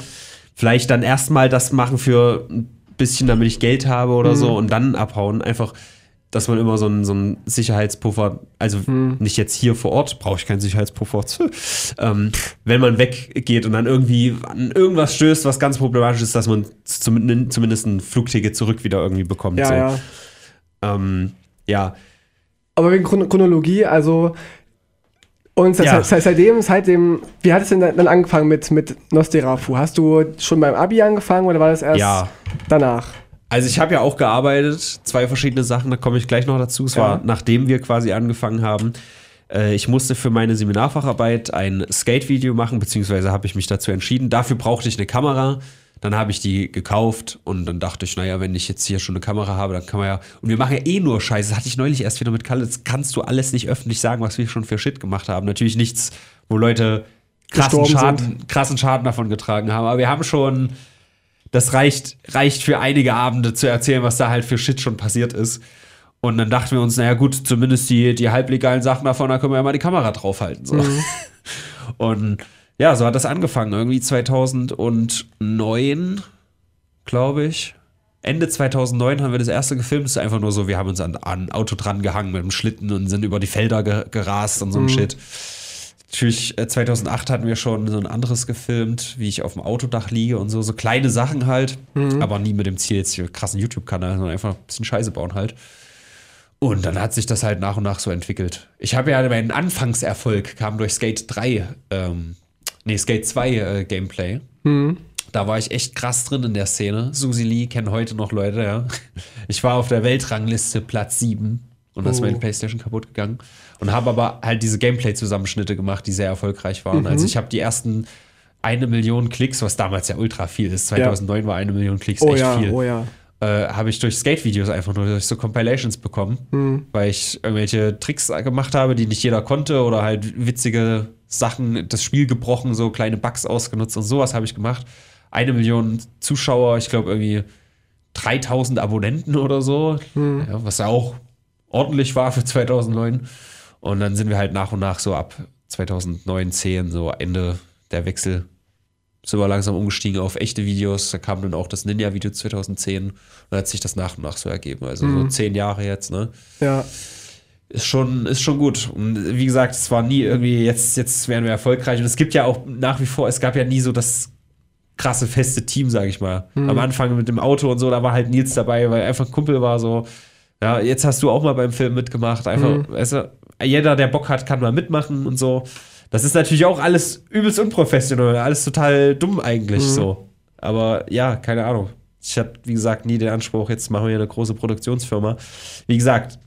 S1: vielleicht dann erstmal das machen für ein bisschen, damit ich Geld habe oder so und dann abhauen. Einfach, dass man immer so einen, so einen Sicherheitspuffer, also nicht jetzt hier vor Ort, brauche ich keinen Sicherheitspuffer. *laughs* ähm, wenn man weggeht und dann irgendwie an irgendwas stößt, was ganz problematisch ist, dass man zumindest, zumindest ein Flugticket zurück wieder irgendwie bekommt.
S2: Ja,
S1: so.
S2: ja.
S1: Ähm, ja,
S2: Aber wegen Chron Chronologie, also und
S1: Ja.
S2: seit, seitdem, seitdem, wie hat es denn dann angefangen mit, mit Nosderafu? Hast du schon beim Abi angefangen oder war das erst
S1: Ja.
S2: danach?
S1: Also ich habe ja auch gearbeitet, zwei verschiedene Sachen, da komme ich gleich noch dazu. Es
S2: Ja.
S1: war nachdem wir quasi angefangen haben. Äh, Ich musste für meine Seminarfacharbeit ein Skate-Video machen, beziehungsweise habe ich mich dazu entschieden. Dafür brauchte ich eine Kamera. Dann habe ich die gekauft und dann dachte ich, naja, wenn ich jetzt hier schon eine Kamera habe, dann kann man ja. Und wir machen ja eh nur Scheiße. Das hatte ich neulich erst wieder mit Kalle. Das kannst du alles nicht öffentlich sagen, was wir schon für Shit gemacht haben. Natürlich nichts, wo Leute krassen Schaden, krassen Schaden davon getragen haben. Aber wir haben schon das reicht, reicht für einige Abende zu erzählen, was da halt für Shit schon passiert ist. Und dann dachten wir uns, naja gut, zumindest die, die halblegalen Sachen davon, da können wir ja mal die Kamera draufhalten. So. *laughs* Und ja, so hat das angefangen. Irgendwie 2009, glaube ich. Ende 2009 haben wir das erste gefilmt. Das ist einfach nur so, wir haben uns an, an ein Auto dran gehangen mit dem Schlitten und sind über die Felder ge gerast und so ein Shit. Natürlich, äh, 2008 hatten wir schon so ein anderes gefilmt, wie ich auf dem Autodach liege und so. So kleine Sachen halt, aber nie mit dem Ziel, jetzt hier krassen YouTube-Kanal, sondern einfach ein bisschen Scheiße bauen halt. Und dann hat sich das halt nach und nach so entwickelt. Ich habe ja meinen Anfangserfolg kam durch Skate 3, ähm, nee, Skate 2 äh, Gameplay. Da war ich echt krass drin in der Szene. Susi Lee kennen heute noch Leute, ja. Ich war auf der Weltrangliste Platz 7 und da ist
S2: Oh.
S1: meine Playstation kaputt gegangen. Und habe aber halt diese Gameplay-Zusammenschnitte gemacht, die sehr erfolgreich waren. Also ich habe die ersten eine Million Klicks, was damals ja ultra viel ist. 2009 war eine Million Klicks
S2: Oh
S1: echt
S2: ja,
S1: viel
S2: oh ja.
S1: äh, habe ich durch Skate-Videos einfach nur durch so Compilations bekommen,
S2: Hm.
S1: weil ich irgendwelche Tricks gemacht habe, die nicht jeder konnte oder halt witzige Sachen, das Spiel gebrochen, so kleine Bugs ausgenutzt und sowas habe ich gemacht. Eine Million Zuschauer, ich glaube irgendwie 3000 Abonnenten oder so,
S2: Hm.
S1: ja, was ja auch ordentlich war für 2009. Und dann sind wir halt nach und nach so ab 2009, 10, so Ende der Wechsel sind wir langsam umgestiegen auf echte Videos. Da kam dann auch das Ninja-Video 2010 und dann hat sich das nach und nach so ergeben. Also so zehn Jahre jetzt, ne?
S2: Ja,
S1: Ist schon, ist schon gut. Und wie gesagt, es war nie irgendwie, jetzt, jetzt werden wir erfolgreich. Und es gibt ja auch nach wie vor, es gab ja nie so das krasse feste Team, sage ich mal. Am Anfang mit dem Auto und so, da war halt Nils dabei, weil er einfach ein Kumpel war so. Ja, jetzt hast du auch mal beim Film mitgemacht. Einfach, weißt du, jeder, der Bock hat, kann mal mitmachen und so. Das ist natürlich auch alles übelst unprofessionell, alles total dumm eigentlich so. Aber ja, keine Ahnung. Ich hatte, wie gesagt, nie den Anspruch, jetzt machen wir eine große Produktionsfirma. Wie gesagt,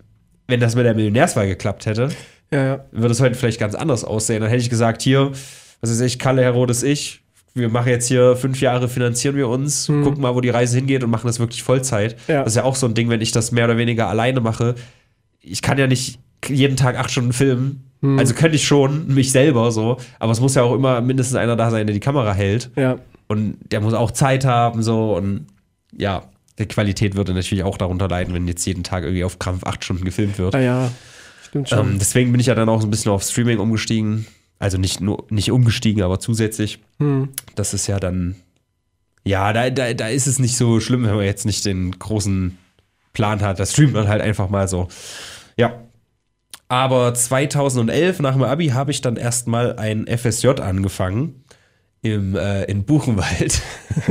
S1: wenn das mit der Millionärswahl geklappt hätte,
S2: ja, ja.
S1: würde es heute vielleicht ganz anders aussehen. Dann hätte ich gesagt, hier, was weiß ich, Kalle Herodes, ich, wir machen jetzt hier fünf Jahre, finanzieren wir uns, gucken mal, wo die Reise hingeht und machen das wirklich Vollzeit.
S2: Ja.
S1: Das ist ja auch so ein Ding, wenn ich das mehr oder weniger alleine mache. Ich kann ja nicht jeden Tag acht Stunden filmen. Also könnte ich schon, mich selber so, aber es muss ja auch immer mindestens einer da sein, der die Kamera hält.
S2: ja.
S1: Und der muss auch Zeit haben, so und ja, die Qualität würde natürlich auch darunter leiden, wenn jetzt jeden Tag irgendwie auf Krampf acht Stunden gefilmt wird.
S2: Ah, ja. Stimmt schon.
S1: Ähm, deswegen bin ich ja dann auch so ein bisschen auf Streaming umgestiegen. Also nicht nur nicht umgestiegen, aber zusätzlich.
S2: Hm.
S1: Das ist ja dann. Ja, da, da, da ist es nicht so schlimm, wenn man jetzt nicht den großen Plan hat. Da streamt man halt einfach mal so. Ja. Aber 2011 nach dem Abi habe ich dann erstmal ein FSJ angefangen. Im, äh, in Buchenwald.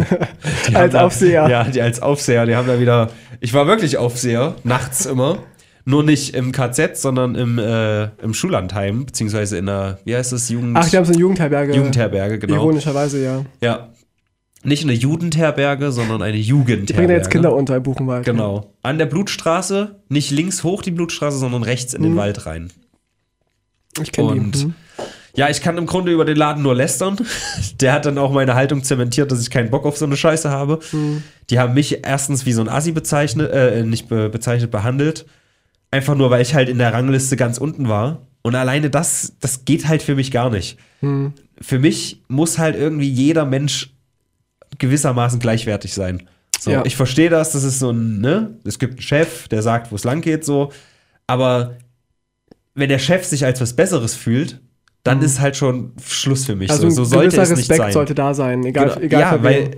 S1: *laughs*
S2: Als
S1: da,
S2: Aufseher.
S1: Ja, die als Aufseher. Die haben da wieder. Ich war wirklich Aufseher, nachts immer. Nur nicht im KZ, sondern im, äh, im Schullandheim, beziehungsweise in der, wie heißt das, Jugend,
S2: Ach, die haben so eine Jugendherberge.
S1: Jugendherberge, genau.
S2: Ironischerweise, ja.
S1: Ja. Nicht eine Jugendherberge, sondern eine Jugendherberge.
S2: Die bringen da jetzt Kinder unter in Buchenwald.
S1: Genau. An der Blutstraße, nicht links hoch die Blutstraße, sondern rechts in den
S2: Mhm.
S1: Wald rein.
S2: Ich kenne
S1: Und
S2: die. Hm.
S1: ja, ich kann im Grunde über den Laden nur lästern. *laughs* Der hat dann auch meine Haltung zementiert, dass ich keinen Bock auf so eine Scheiße habe.
S2: Mhm.
S1: Die haben mich erstens wie so ein Assi bezeichnet, äh, nicht be bezeichnet, behandelt. Einfach nur, weil ich halt in der Rangliste ganz unten war. Und alleine das, das geht halt für mich gar nicht.
S2: Hm.
S1: Für mich muss halt irgendwie jeder Mensch gewissermaßen gleichwertig sein. So,
S2: Ja.
S1: ich verstehe das, das ist so ein, ne? Es gibt einen Chef, der sagt, wo es lang geht, so. Aber wenn der Chef sich als was Besseres fühlt, dann ist halt schon Schluss für mich.
S2: Also
S1: so, so sollte es nicht
S2: Respekt
S1: sein.
S2: sollte da sein, egal,
S1: Genau.
S2: egal
S1: ja, weil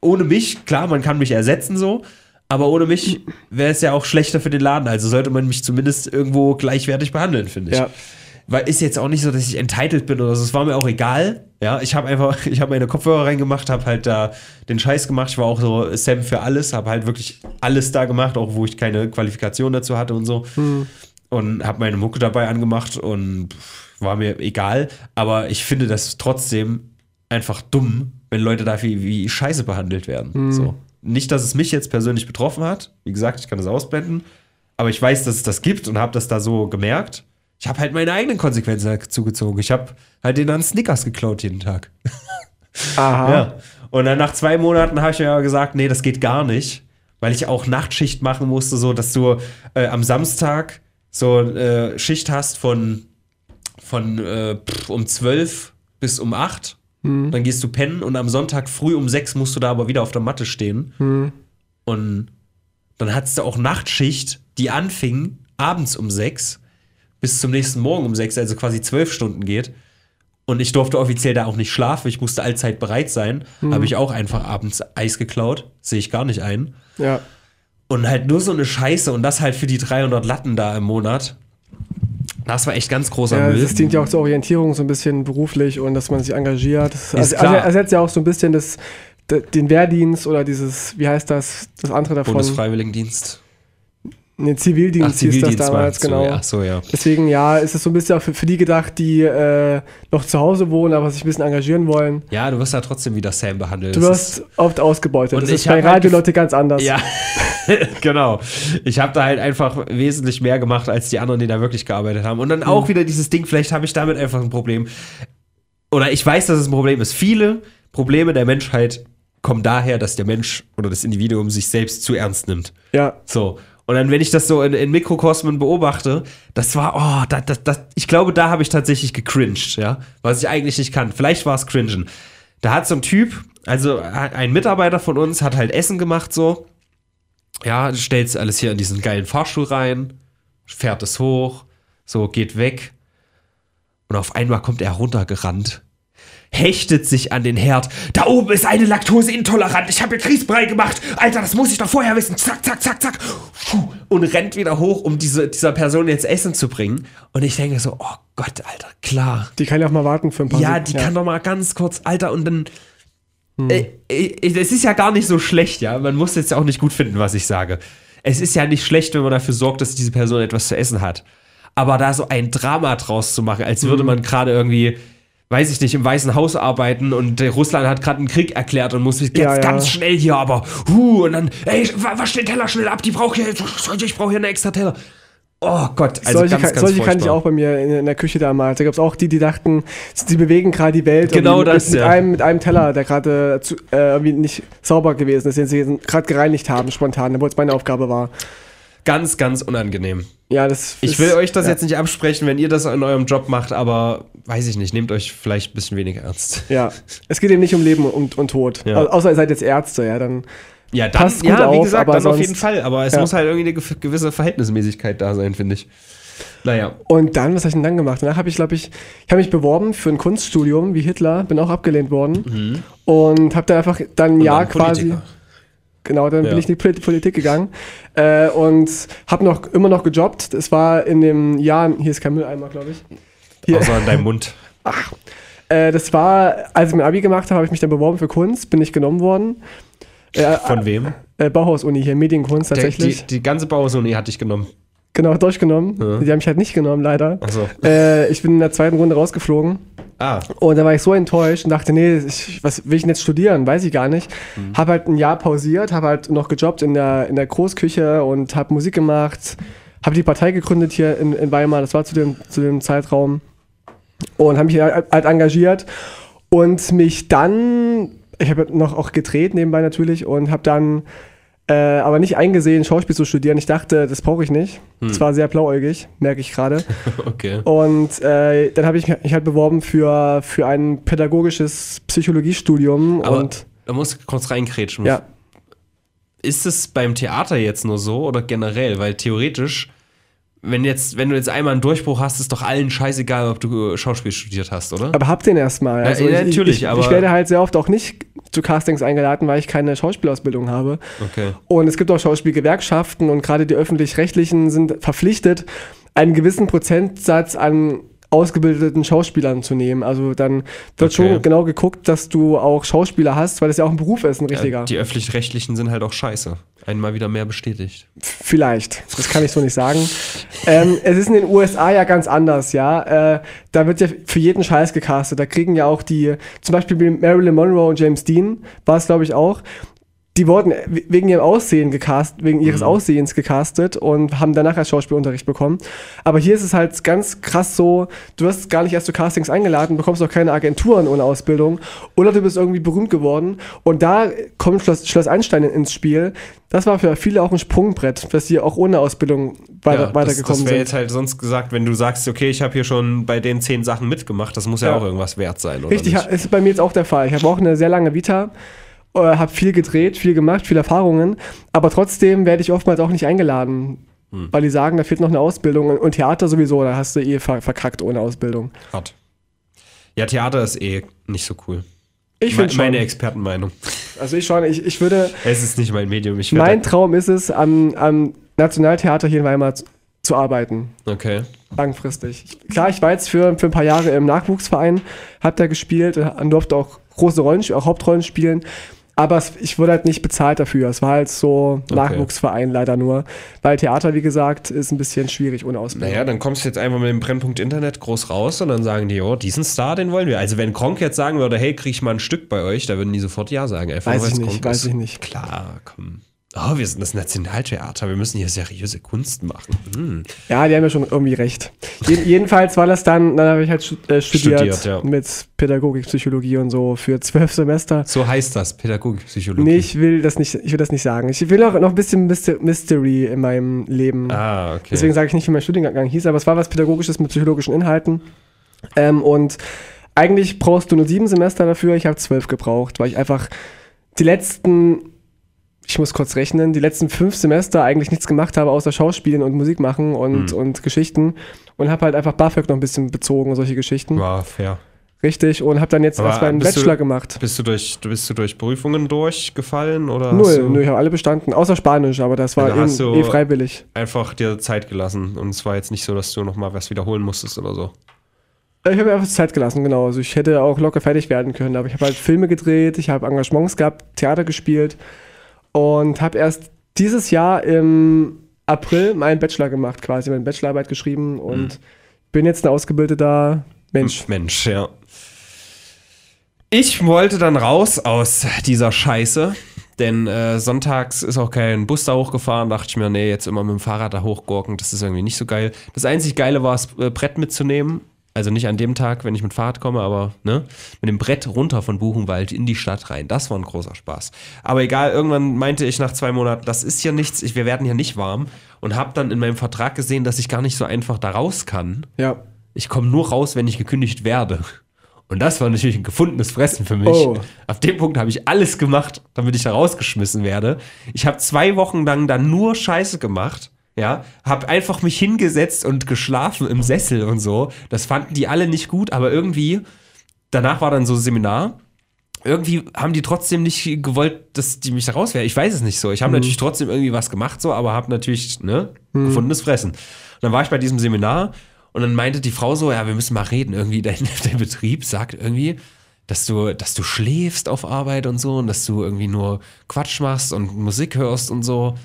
S1: ohne mich, klar, man kann mich ersetzen so, aber ohne mich wäre es ja auch schlechter für den Laden. Also sollte man mich zumindest irgendwo gleichwertig behandeln, finde ich.
S2: Ja.
S1: Weil ist jetzt auch nicht so, dass ich entitled bin oder so. Es war mir auch egal. Ja, ich habe einfach, *laughs* ich habe meine Kopfhörer reingemacht, habe halt da den Scheiß gemacht. Ich war auch so Sam für alles, habe halt wirklich alles da gemacht, auch wo ich keine Qualifikation dazu hatte und so.
S2: Hm.
S1: Und habe meine Mucke dabei angemacht und war mir egal. Aber ich finde das trotzdem einfach dumm, wenn Leute dafür wie Scheiße behandelt werden. So. Nicht, dass es mich jetzt persönlich betroffen hat. Wie gesagt, ich kann das ausblenden. Aber ich weiß, dass es das gibt und habe das da so gemerkt. Ich habe halt meine eigenen Konsequenzen dazu gezogen. Ich habe halt den dann Snickers geklaut jeden Tag. *laughs*
S2: Aha.
S1: Ja. Und dann nach zwei Monaten habe ich mir aber gesagt, nee, das geht gar nicht, weil ich auch Nachtschicht machen musste, so dass du äh, am Samstag so äh, Schicht hast von, von äh, um 12 bis um 8. Dann gehst du pennen und am Sonntag früh um 6 musst du da aber wieder auf der Matte stehen. Und dann hattest du auch Nachtschicht, die anfing abends um 6 bis zum nächsten Morgen um 6, also quasi 12 Stunden geht. Und ich durfte offiziell da auch nicht schlafen. Ich musste allzeit bereit sein. Habe ich auch einfach abends Eis geklaut. Sehe ich gar nicht ein.
S2: Ja.
S1: Und halt nur so eine Scheiße und das halt für die 300 Latten da im Monat. Das war echt ganz großer
S2: Ja,
S1: Müll.
S2: das dient ja auch zur Orientierung so ein bisschen beruflich und dass man sich engagiert. Das also,
S1: klar.
S2: also ersetzt ja auch so ein bisschen das, den Wehrdienst oder dieses, wie heißt das, das andere davon?
S1: Bundesfreiwilligendienst.
S2: Nee, Zivildienst, hieß das damals, genau.
S1: ja. Ach so, ja.
S2: Deswegen, ja, ist es so ein bisschen auch für, für die gedacht, die äh, noch zu Hause wohnen, aber sich ein bisschen engagieren wollen.
S1: Ja, du wirst ja trotzdem wieder Sam behandelt.
S2: Du wirst oft ausgebeutet.
S1: Und
S2: das ist bei
S1: halt
S2: Radioleute ganz anders.
S1: Ja, *laughs* genau. Ich habe da halt einfach wesentlich mehr gemacht als die anderen, die da wirklich gearbeitet haben. Und dann auch wieder dieses Ding, vielleicht habe ich damit einfach ein Problem. Oder ich weiß, dass es ein Problem ist. Viele Probleme der Menschheit kommen daher, dass der Mensch oder das Individuum sich selbst zu ernst nimmt.
S2: ja.
S1: So. Und dann, wenn ich das so in, in Mikrokosmen beobachte, das war, oh, das, das, das, ich glaube, da habe ich tatsächlich gecringed, ja. Was ich eigentlich nicht kann. Vielleicht war es cringen. Da hat so ein Typ, also ein Mitarbeiter von uns, hat halt Essen gemacht, so. Ja, stellt alles hier in diesen geilen Fahrstuhl rein, fährt es hoch, so, geht weg. Und auf einmal kommt er runtergerannt hechtet sich an den Herd. Da oben ist eine Laktose intolerant. Ich habe mir Grießbrei gemacht. Alter, das muss ich doch vorher wissen. Zack, zack, zack, zack. Und rennt wieder hoch, um diese, dieser Person jetzt Essen zu bringen. Und ich denke so, oh Gott, Alter, klar.
S2: Die kann ja auch mal warten für ein paar
S1: Ja,
S2: Sekunden.
S1: die kann doch mal ganz kurz, Alter, und dann.
S2: Hm.
S1: Äh, äh, es ist ja gar nicht so schlecht, ja. Man muss jetzt auch nicht gut finden, was ich sage. Es ist ja nicht schlecht, wenn man dafür sorgt, dass diese Person etwas zu essen hat. Aber da so ein Drama draus zu machen, als
S2: Hm.
S1: würde man gerade irgendwie, weiß ich nicht, im Weißen Haus arbeiten und äh, Russland hat gerade einen Krieg erklärt und muss jetzt
S2: Ja, ja.
S1: ganz schnell hier, aber, huh, und dann, ey, wa- wasch den Teller schnell ab, die braucht hier, ich brauche hier einen extra Teller. Oh Gott, also
S2: solche
S1: ganz,
S2: kann,
S1: ganz
S2: solche kannte ich
S1: furchtbar.
S2: auch bei mir in, in der Küche damals. Da gab es auch die, die dachten, sie bewegen gerade die Welt.
S1: Genau
S2: irgendwie
S1: das,
S2: mit,
S1: ja.
S2: einem, mit einem Teller, der gerade zu- äh, irgendwie nicht sauber gewesen ist, den sie gerade gereinigt haben, spontan, obwohl es meine Aufgabe war.
S1: Ganz, ganz unangenehm.
S2: Ja, das
S1: Ich
S2: ist-
S1: will euch das
S2: ja.
S1: jetzt nicht absprechen, wenn ihr das in eurem Job macht, aber weiß ich nicht, nehmt euch vielleicht ein bisschen weniger ernst.
S2: Ja, es geht eben nicht um Leben und, und Tod.
S1: Ja.
S2: Au- Außer ihr seid jetzt Ärzte, ja, dann.
S1: Ja, dann,
S2: Passt gut
S1: ja, wie
S2: auf,
S1: gesagt,
S2: aber
S1: dann auf
S2: sonst-
S1: jeden Fall. Aber es
S2: Ja.
S1: muss halt irgendwie eine ge- gewisse Verhältnismäßigkeit da sein, finde ich. Naja.
S2: Und dann, was habe ich denn dann gemacht? Danach habe ich, glaube ich, ich habe mich beworben für ein Kunststudium wie Hitler, bin auch abgelehnt worden. Und habe dann einfach dann ein Jahr quasi. Genau, dann
S1: Ja.
S2: bin ich in die Polit- Politik gegangen äh, und habe noch immer noch gejobbt. Es war in dem Jahr, hier ist kein Mülleimer, glaube ich. Hier,
S1: Außer in deinem Mund. *laughs*
S2: äh, das war, als ich mein Abi gemacht habe, habe ich mich dann beworben für Kunst, bin ich genommen worden. Äh,
S1: Von wem?
S2: äh, Bauhaus-Uni hier, Medienkunst tatsächlich.
S1: die, die ganze Bauhaus-Uni hatte ich genommen.
S2: Genau, durchgenommen.
S1: Ja.
S2: Die haben mich halt nicht genommen, leider.
S1: Achso.
S2: Äh, ich bin in der zweiten Runde rausgeflogen.
S1: Ah,
S2: Und da war ich so enttäuscht und dachte, nee, ich, was will ich denn jetzt studieren? Weiß ich gar nicht.
S1: Mhm.
S2: Habe halt ein Jahr pausiert, habe halt noch gejobbt in der, in der Großküche und habe Musik gemacht. Habe die Partei gegründet hier in, in Weimar, das war zu dem, zu dem Zeitraum. Und habe mich halt, halt engagiert und mich dann, ich habe noch auch gedreht nebenbei natürlich und habe dann äh, aber nicht eingesehen, Schauspiel zu studieren. Ich dachte, das brauche ich nicht.
S1: Hm.
S2: Das war sehr blauäugig, merke ich gerade. *laughs*
S1: okay.
S2: Und äh, dann habe ich mich halt beworben für, für ein pädagogisches Psychologiestudium.
S1: Aber
S2: und
S1: da muss ich kurz reinkrätschen.
S2: ja,
S1: Ist es beim Theater jetzt nur so oder generell? Weil theoretisch, wenn, jetzt, wenn du jetzt einmal einen Durchbruch hast, ist doch allen scheißegal, ob du Schauspiel studiert hast, oder?
S2: aber hab den erstmal. Also
S1: Ja,
S2: ich,
S1: natürlich,
S2: ich, ich,
S1: aber-
S2: ich werde halt sehr oft auch nicht zu Castings eingeladen, weil ich keine Schauspielausbildung habe.
S1: Okay.
S2: Und es gibt auch Schauspielgewerkschaften und gerade die öffentlich-rechtlichen sind verpflichtet, einen gewissen Prozentsatz an ausgebildeten Schauspielern zu nehmen. Also dann wird
S1: Okay.
S2: schon genau geguckt, dass du auch Schauspieler hast, weil das ja auch ein Beruf ist, ein richtiger.
S1: Ja, die öffentlich-rechtlichen sind halt auch scheiße. Einmal wieder mehr bestätigt.
S2: Vielleicht, das kann ich so nicht sagen. ähm, es ist in den USA ja ganz anders, ja. Äh, da wird ja für jeden Scheiß gecastet. Da kriegen ja auch die, zum Beispiel Marilyn Monroe und James Dean, war es glaube ich auch. Die wurden wegen ihrem Aussehen gecastet, wegen ihres
S1: Mhm.
S2: Aussehens gecastet und haben danach erst Schauspielunterricht bekommen. Aber hier ist es halt ganz krass so, du wirst gar nicht erst zu Castings eingeladen, bekommst auch keine Agenturen ohne Ausbildung oder du bist irgendwie berühmt geworden und da kommt Schloss, Schloss Einstein ins Spiel. Das war für viele auch ein Sprungbrett, dass sie auch ohne Ausbildung weiter,
S1: ja, das,
S2: weitergekommen
S1: das wäre
S2: sind.
S1: jetzt halt sonst gesagt, wenn du sagst, okay, ich habe hier schon bei den zehn Sachen mitgemacht, das muss ja,
S2: Ja.
S1: auch irgendwas wert sein, oder
S2: Richtig,
S1: nicht?
S2: ist bei mir jetzt auch der Fall. Ich habe auch eine sehr lange Vita, äh, habe viel gedreht, viel gemacht, viele Erfahrungen, aber trotzdem werde ich oftmals auch nicht eingeladen,
S1: Hm.
S2: weil die sagen, da fehlt noch eine Ausbildung und Theater sowieso, da hast du eh ver verkackt ohne Ausbildung.
S1: Hart. Ja, Theater ist eh nicht so cool.
S2: Ich finde
S1: meine Expertenmeinung.
S2: Also ich schon, ich, ich würde,
S1: Es ist nicht mein Medium. Ich
S2: mein. Traum ist es, am, am Nationaltheater hier in Weimar zu, zu arbeiten.
S1: Okay.
S2: Langfristig. Klar, ich war jetzt für, für ein paar Jahre im Nachwuchsverein, hab da gespielt und durfte auch große Rollen, auch Hauptrollen spielen. Aber ich wurde halt nicht bezahlt dafür. Es war halt so Nachwuchsverein leider nur. Weil Theater, wie gesagt, ist ein bisschen schwierig ohne Ausbildung.
S1: Naja, dann kommst du jetzt einfach mit dem Brennpunkt Internet groß raus und dann sagen die, oh, diesen Star, den wollen wir. Also wenn Kronk jetzt sagen würde, hey, krieg ich mal ein Stück bei euch, da würden die sofort Ja sagen. Einfach
S2: Weiß ich nicht, weiß
S1: ist.
S2: ich nicht.
S1: Klar, komm. Oh, wir sind das Nationaltheater, wir müssen hier seriöse Kunst machen. Hm.
S2: Ja, die haben ja schon irgendwie recht. Jeden, jedenfalls war das dann, dann habe ich halt äh, studiert,
S1: Studiert, ja.
S2: mit Pädagogik, Psychologie und so für zwölf Semester.
S1: So heißt das, Pädagogikpsychologie.
S2: Nee, ich will das nicht, ich will das nicht sagen. Ich will auch noch ein bisschen Myster- Mystery in meinem Leben.
S1: Ah, okay.
S2: Deswegen sage ich nicht, wie mein Studiengang hieß, aber es war was Pädagogisches mit psychologischen Inhalten. Ähm, und eigentlich brauchst du nur sieben Semester dafür. Ich habe zwölf gebraucht, weil ich einfach die letzten, ich muss kurz rechnen, die letzten fünf Semester eigentlich nichts gemacht habe, außer Schauspielen und Musik machen und,
S1: Hm.
S2: und Geschichten. Und habe halt einfach BAföG noch ein bisschen bezogen und solche Geschichten.
S1: War fair.
S2: Richtig. Und habe dann jetzt
S1: Aber
S2: erst meinen
S1: bist du-
S2: Bachelor gemacht.
S1: Bist du durch, bist du durch Prüfungen durchgefallen oder
S2: Null,
S1: du
S2: nö, ich habe alle bestanden, außer Spanisch, aber das war
S1: Also hast
S2: eh, eh freiwillig.
S1: einfach dir Zeit gelassen und es war jetzt nicht so, dass du nochmal was wiederholen musstest oder so?
S2: Ich habe mir einfach Zeit gelassen, genau. Also ich hätte auch locker fertig werden können, aber ich habe halt Filme gedreht, ich habe Engagements gehabt, Theater gespielt und habe erst dieses Jahr im April meinen Bachelor gemacht, quasi meine Bachelorarbeit geschrieben und bin jetzt ein ausgebildeter Mensch.
S1: Mensch, ja. Ich wollte dann raus aus dieser Scheiße, denn äh, sonntags ist auch kein Bus da hochgefahren. Dachte ich mir, nee, jetzt immer mit dem Fahrrad da hochgurken, das ist irgendwie nicht so geil. Das einzig Geile war es, äh, Brett mitzunehmen. Also nicht an dem Tag, wenn ich mit Fahrrad komme, aber ne, mit dem Brett runter von Buchenwald in die Stadt rein. Das war ein großer Spaß. Aber egal, irgendwann meinte ich nach zwei Monaten, das ist hier nichts, ich, wir werden hier nicht warm. Und habe dann in meinem Vertrag gesehen, dass ich gar nicht so einfach da raus kann
S2: Ja.
S1: ich komme nur raus, wenn ich gekündigt werde. Und das war natürlich ein gefundenes Fressen für mich.
S2: Oh.
S1: Auf dem Punkt habe ich alles gemacht, damit ich da rausgeschmissen werde. Ich habe zwei Wochen lang dann nur Scheiße gemacht. Ja, habe einfach mich hingesetzt und geschlafen im Sessel und so. Das fanden die alle nicht gut, aber irgendwie, danach war dann so ein Seminar. Irgendwie haben die trotzdem nicht gewollt, dass die mich da rauswerfen. Ich weiß es nicht so. Ich habe natürlich trotzdem irgendwie was gemacht, so, aber habe natürlich, ne, gefundenes Fressen. Und dann war ich bei diesem Seminar und dann meinte die Frau so, ja, wir müssen mal reden. Irgendwie *laughs* dein, dein Betrieb sagt irgendwie, dass du, dass du schläfst auf Arbeit und so und dass du irgendwie nur Quatsch machst und Musik hörst und so. Und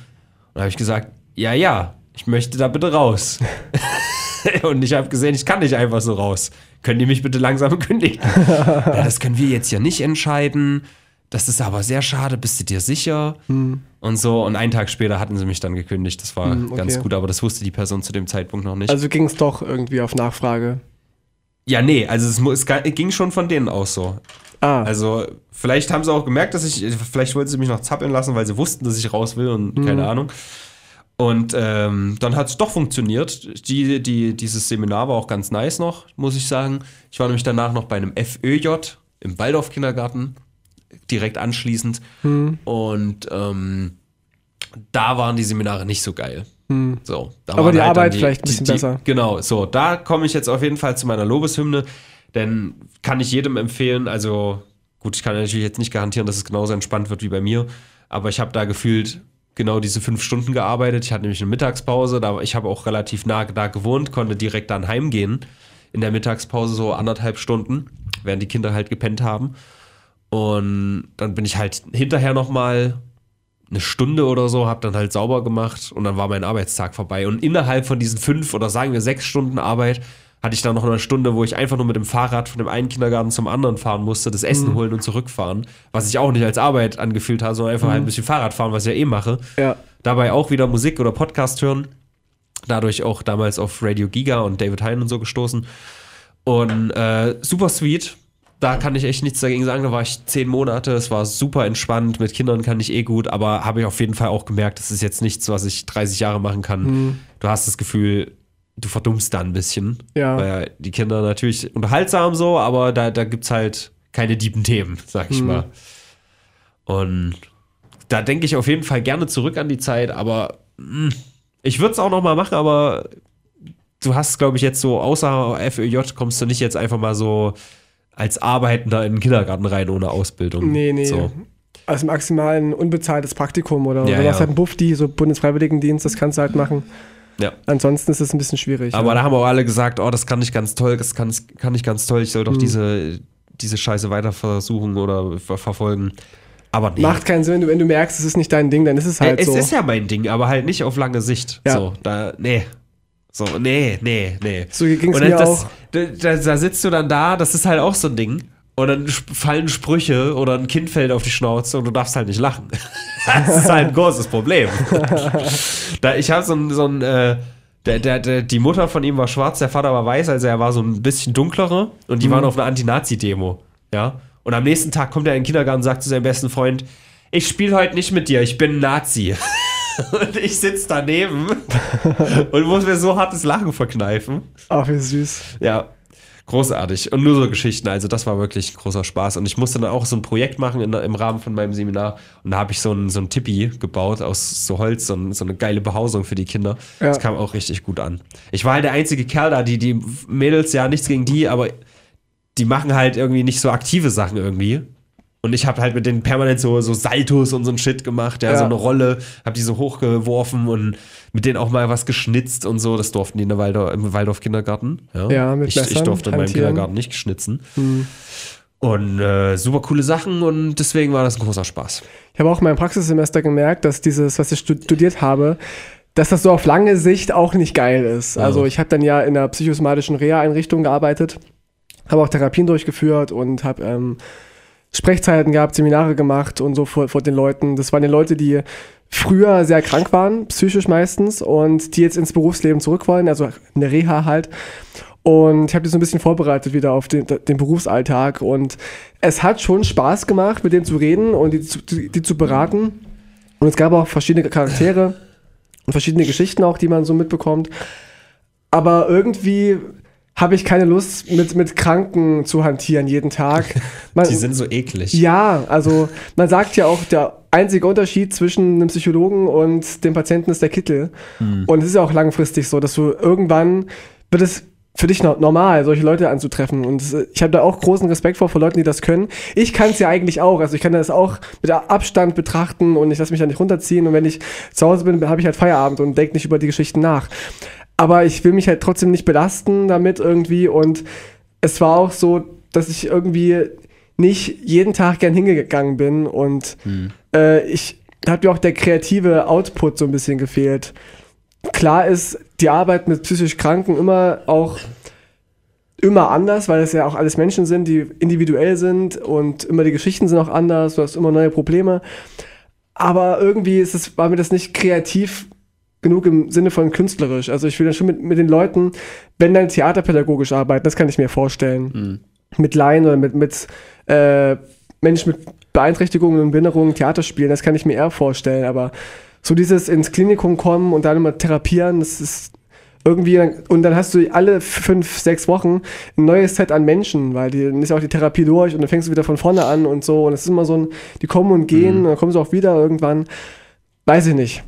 S1: dann habe ich gesagt, ja, ja, ich möchte da bitte raus. *laughs* und ich habe gesehen, ich kann nicht einfach so raus. Können die mich bitte langsam *laughs* kündigen? ja, das können wir jetzt ja nicht entscheiden. Das ist aber sehr schade, bist du dir sicher? Und so. Und einen Tag später hatten sie mich dann gekündigt. Das war
S2: Hm, okay.
S1: ganz gut, aber das wusste die Person zu dem Zeitpunkt noch nicht.
S2: Also ging es doch irgendwie auf Nachfrage.
S1: ja, nee, also es, es ging schon von denen aus so.
S2: Ah,
S1: Also, vielleicht haben sie auch gemerkt, dass ich, vielleicht wollten sie mich noch zappeln lassen, weil sie wussten, dass ich raus will und keine Ahnung. Und ähm, dann hat es doch funktioniert. Die, die, dieses Seminar war auch ganz nice noch, muss ich sagen. Ich war nämlich danach noch bei einem FÖJ im Waldorf-Kindergarten, direkt anschließend. Und ähm, da waren die Seminare nicht so geil. So, da
S2: Aber die
S1: halt
S2: Arbeit vielleicht ein bisschen besser.
S1: Genau, so, da komme ich jetzt auf jeden Fall zu meiner Lobeshymne, denn kann ich jedem empfehlen, also gut, ich kann natürlich jetzt nicht garantieren, dass es genauso entspannt wird wie bei mir, aber ich habe da gefühlt genau diese fünf Stunden gearbeitet. Ich hatte nämlich eine Mittagspause, da ich habe auch relativ nah da gewohnt, konnte direkt dann heimgehen in der Mittagspause so anderthalb Stunden, während die Kinder halt gepennt haben. Und dann bin ich halt hinterher noch mal eine Stunde oder so, habe dann halt sauber gemacht und dann war mein Arbeitstag vorbei. Und innerhalb von diesen fünf oder sagen wir sechs Stunden Arbeit hatte ich dann noch eine Stunde, wo ich einfach nur mit dem Fahrrad von dem einen Kindergarten zum anderen fahren musste, das Essen holen und zurückfahren, was ich auch nicht als Arbeit angefühlt habe, sondern einfach halt ein bisschen Fahrrad fahren, was ich ja eh mache.
S2: ja.
S1: Dabei auch wieder Musik oder Podcast hören. Dadurch auch damals auf Radio Giga und David Hein und so gestoßen. Und äh, super sweet. Da kann ich echt nichts dagegen sagen. Da war ich zehn Monate. Es war super entspannt. Mit Kindern kann ich eh gut. Aber habe ich auf jeden Fall auch gemerkt, das ist jetzt nichts, was ich 30 Jahre machen kann. Du hast das Gefühl, du verdummst da ein bisschen.
S2: Ja.
S1: Weil die Kinder natürlich unterhaltsam so, aber da, da gibt es halt keine dieben Themen, sag ich mal. Und da denke ich auf jeden Fall gerne zurück an die Zeit, aber mh, ich würde es auch noch mal machen, aber du hast, glaube ich, jetzt so, außer FÖJ kommst du nicht jetzt einfach mal so als Arbeitender in den Kindergarten rein ohne Ausbildung.
S2: Nee, nee.
S1: So.
S2: Also maximal ein unbezahltes Praktikum oder
S1: Ja,
S2: du machst
S1: ja.
S2: halt einen Bufdi, so Bundesfreiwilligendienst, das kannst du halt machen.
S1: Ja.
S2: Ansonsten ist es ein bisschen schwierig.
S1: Aber
S2: ja.
S1: da haben auch alle gesagt, oh, das kann ich ganz toll, das kann, kann ich ganz toll, ich soll doch
S2: Hm.
S1: diese, diese Scheiße weiter versuchen oder ver verfolgen. Aber nee.
S2: Macht keinen Sinn, wenn du, wenn du merkst, es ist nicht dein Ding, dann ist es halt
S1: es
S2: so.
S1: ist ja mein Ding, aber halt nicht auf lange Sicht.
S2: Ja.
S1: So, da, nee. So, nee, nee, nee.
S2: so ging es
S1: Und dann
S2: mir
S1: das,
S2: auch.
S1: Da, da, da sitzt du dann da, das ist halt auch so ein Ding. Und dann fallen Sprüche oder ein Kind fällt auf die Schnauze und du darfst halt nicht lachen. *laughs* Das ist halt ein großes Problem. *laughs* da, ich habe so ein, so ein äh, der, der, der, die Mutter von ihm war schwarz, der Vater war weiß, also er war so ein bisschen dunklerer und die waren auf einer Anti-Nazi-Demo. Ja. Und am nächsten Tag kommt er in den Kindergarten und sagt zu seinem besten Freund: Ich spiele heute nicht mit dir, ich bin ein Nazi. *laughs* und ich sitze daneben und muss mir so hartes Lachen verkneifen.
S2: Ach, wie süß.
S1: Ja, großartig. Und nur so Geschichten. Also, das war wirklich großer Spaß. Und ich musste dann auch so ein Projekt machen in, im Rahmen von meinem Seminar. Und da habe ich so ein, so ein Tippi gebaut aus so Holz, so, ein, so eine geile Behausung für die Kinder.
S2: Ja.
S1: Das kam auch richtig gut an. Ich war halt der einzige Kerl da, die, die Mädels, ja, nichts gegen die, aber die machen halt irgendwie nicht so aktive Sachen irgendwie. Und ich habe halt mit denen permanent so, so Saltos und so ein Shit gemacht, ja,
S2: Ja.
S1: so eine Rolle, habe die so hochgeworfen und mit denen auch mal was geschnitzt und so. Das durften die in der Waldorf, im Waldorf Kindergarten. Ja,
S2: Ja, mit
S1: ich, ich
S2: Messern,
S1: durfte in meinem
S2: hantieren.
S1: Kindergarten nicht schnitzen.
S2: Hm.
S1: Und äh, super coole Sachen und deswegen war das ein großer Spaß.
S2: Ich habe auch in meinem Praxissemester gemerkt, dass dieses, was ich stu- studiert habe, dass das so auf lange Sicht auch nicht geil ist.
S1: Ja.
S2: Also ich habe dann ja in einer psychosomatischen Reha-Einrichtung gearbeitet, habe auch Therapien durchgeführt und habe ähm, Sprechzeiten gehabt, Seminare gemacht und so vor, vor den Leuten. Das waren die Leute, die früher sehr krank waren, psychisch meistens, und die jetzt ins Berufsleben zurück wollen, also eine Reha halt. Und ich habe die so ein bisschen vorbereitet wieder auf den, den Berufsalltag. Und es hat schon Spaß gemacht, mit denen zu reden und die, zu- die, die zu beraten. Und es gab auch verschiedene Charaktere und verschiedene Geschichten auch, die man so mitbekommt. Aber irgendwie habe ich keine Lust, mit, mit Kranken zu hantieren jeden Tag. *laughs* Man,
S1: Die sind so eklig.
S2: ja, also man sagt ja auch, der einzige Unterschied zwischen einem Psychologen und dem Patienten ist der Kittel. Und es ist ja auch langfristig so, dass du irgendwann wird es für dich no- normal, solche Leute anzutreffen. Und ich habe da auch großen Respekt vor, vor Leuten, die das können. Ich kann es ja eigentlich auch. Also ich kann das auch mit Abstand betrachten und ich lasse mich da nicht runterziehen. Und wenn ich zu Hause bin, habe ich halt Feierabend und denke nicht über die Geschichten nach. Aber ich will mich halt trotzdem nicht belasten damit irgendwie. Und es war auch so, dass ich irgendwie nicht jeden Tag gern hingegangen bin. Und äh, ich da hat mir auch der kreative Output so ein bisschen gefehlt. Klar ist die Arbeit mit psychisch Kranken immer auch immer anders, weil es ja auch alles Menschen sind, die individuell sind und immer die Geschichten sind auch anders, du hast immer neue Probleme. Aber irgendwie ist es, war mir das nicht kreativ genug im Sinne von künstlerisch. Also ich will dann schon mit, mit den Leuten, wenn dann theaterpädagogisch arbeiten, das kann ich mir vorstellen. Mit Laien oder mit, mit äh, Menschen mit Beeinträchtigungen und Behinderungen Theater spielen, das kann ich mir eher vorstellen. Aber so dieses ins Klinikum kommen und dann immer therapieren, das ist irgendwie, und dann hast du alle fünf, sechs Wochen ein neues Set an Menschen, weil die, dann ist ja auch die Therapie durch und dann fängst du wieder von vorne an und so. Und es ist immer so ein, die kommen und gehen, und dann kommen sie auch wieder irgendwann. Weiß ich nicht.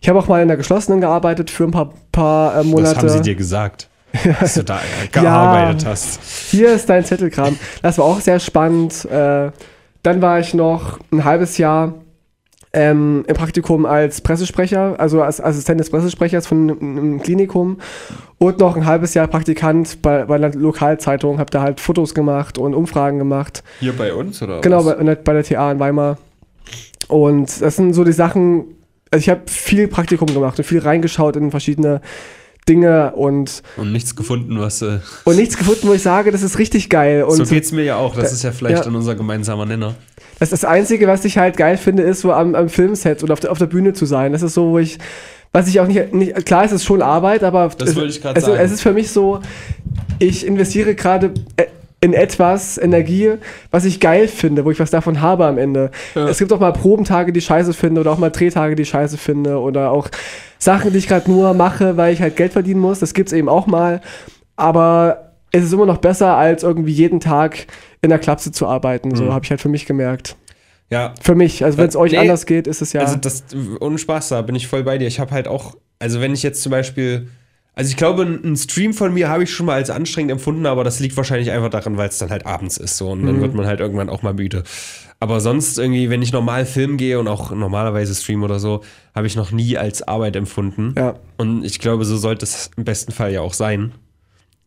S2: Ich habe auch mal in der geschlossenen gearbeitet für ein paar, paar äh, Monate.
S1: Was haben sie dir gesagt? *laughs* Dass du da gearbeitet hast.
S2: Hier ist dein Zettelkram. Das war auch sehr spannend. Äh, dann war ich noch ein halbes Jahr ähm, im Praktikum als Pressesprecher, also als Assistent des Pressesprechers von einem, Klinikum und noch ein halbes Jahr Praktikant bei, bei einer Lokalzeitung, habe da halt Fotos gemacht und Umfragen gemacht.
S1: Hier bei uns oder
S2: Genau, bei, bei der TA in Weimar. Und das sind so die Sachen, also ich habe viel Praktikum gemacht und viel reingeschaut in verschiedene Dinge und,
S1: Und nichts gefunden, was. Äh,
S2: und nichts gefunden, wo ich sage, das ist richtig geil. Und
S1: so geht's mir ja auch. Das ist ja vielleicht
S2: ja.
S1: dann unser gemeinsamer Nenner.
S2: Das, das Einzige, was ich halt geil finde, ist so am, am Filmset oder auf der, auf der Bühne zu sein. Das ist so, wo ich, was ich auch nicht, nicht klar ist, es ist schon Arbeit, aber
S1: Das
S2: es,
S1: ich
S2: es,
S1: sagen.
S2: es ist für mich so, ich investiere gerade äh, in etwas Energie, was ich geil finde, wo ich was davon habe am Ende.
S1: Ja.
S2: Es gibt auch mal Probentage, die ich scheiße finde oder auch mal Drehtage, die ich scheiße finde oder auch Sachen, die ich gerade nur mache, weil ich halt Geld verdienen muss. Das gibt's eben auch mal. Aber es ist immer noch besser, als irgendwie jeden Tag in der Klapse zu arbeiten. So
S1: Mhm.
S2: habe ich halt für mich gemerkt.
S1: Ja,
S2: Für mich. Also wenn es
S1: Äh,
S2: euch
S1: nee.
S2: anders geht, ist es ja.
S1: Also das, ohne Spaß, da bin ich voll bei dir. Ich habe halt auch, also wenn ich jetzt zum Beispiel Also ich glaube, ein Stream von mir habe ich schon mal als anstrengend empfunden, aber das liegt wahrscheinlich einfach daran, weil es dann halt abends ist so und dann wird man halt irgendwann auch mal müde. Aber sonst irgendwie, wenn ich normal filmen gehe und auch normalerweise stream oder so, habe ich noch nie als Arbeit empfunden.
S2: Ja.
S1: Und ich glaube, so sollte es im besten Fall ja auch sein.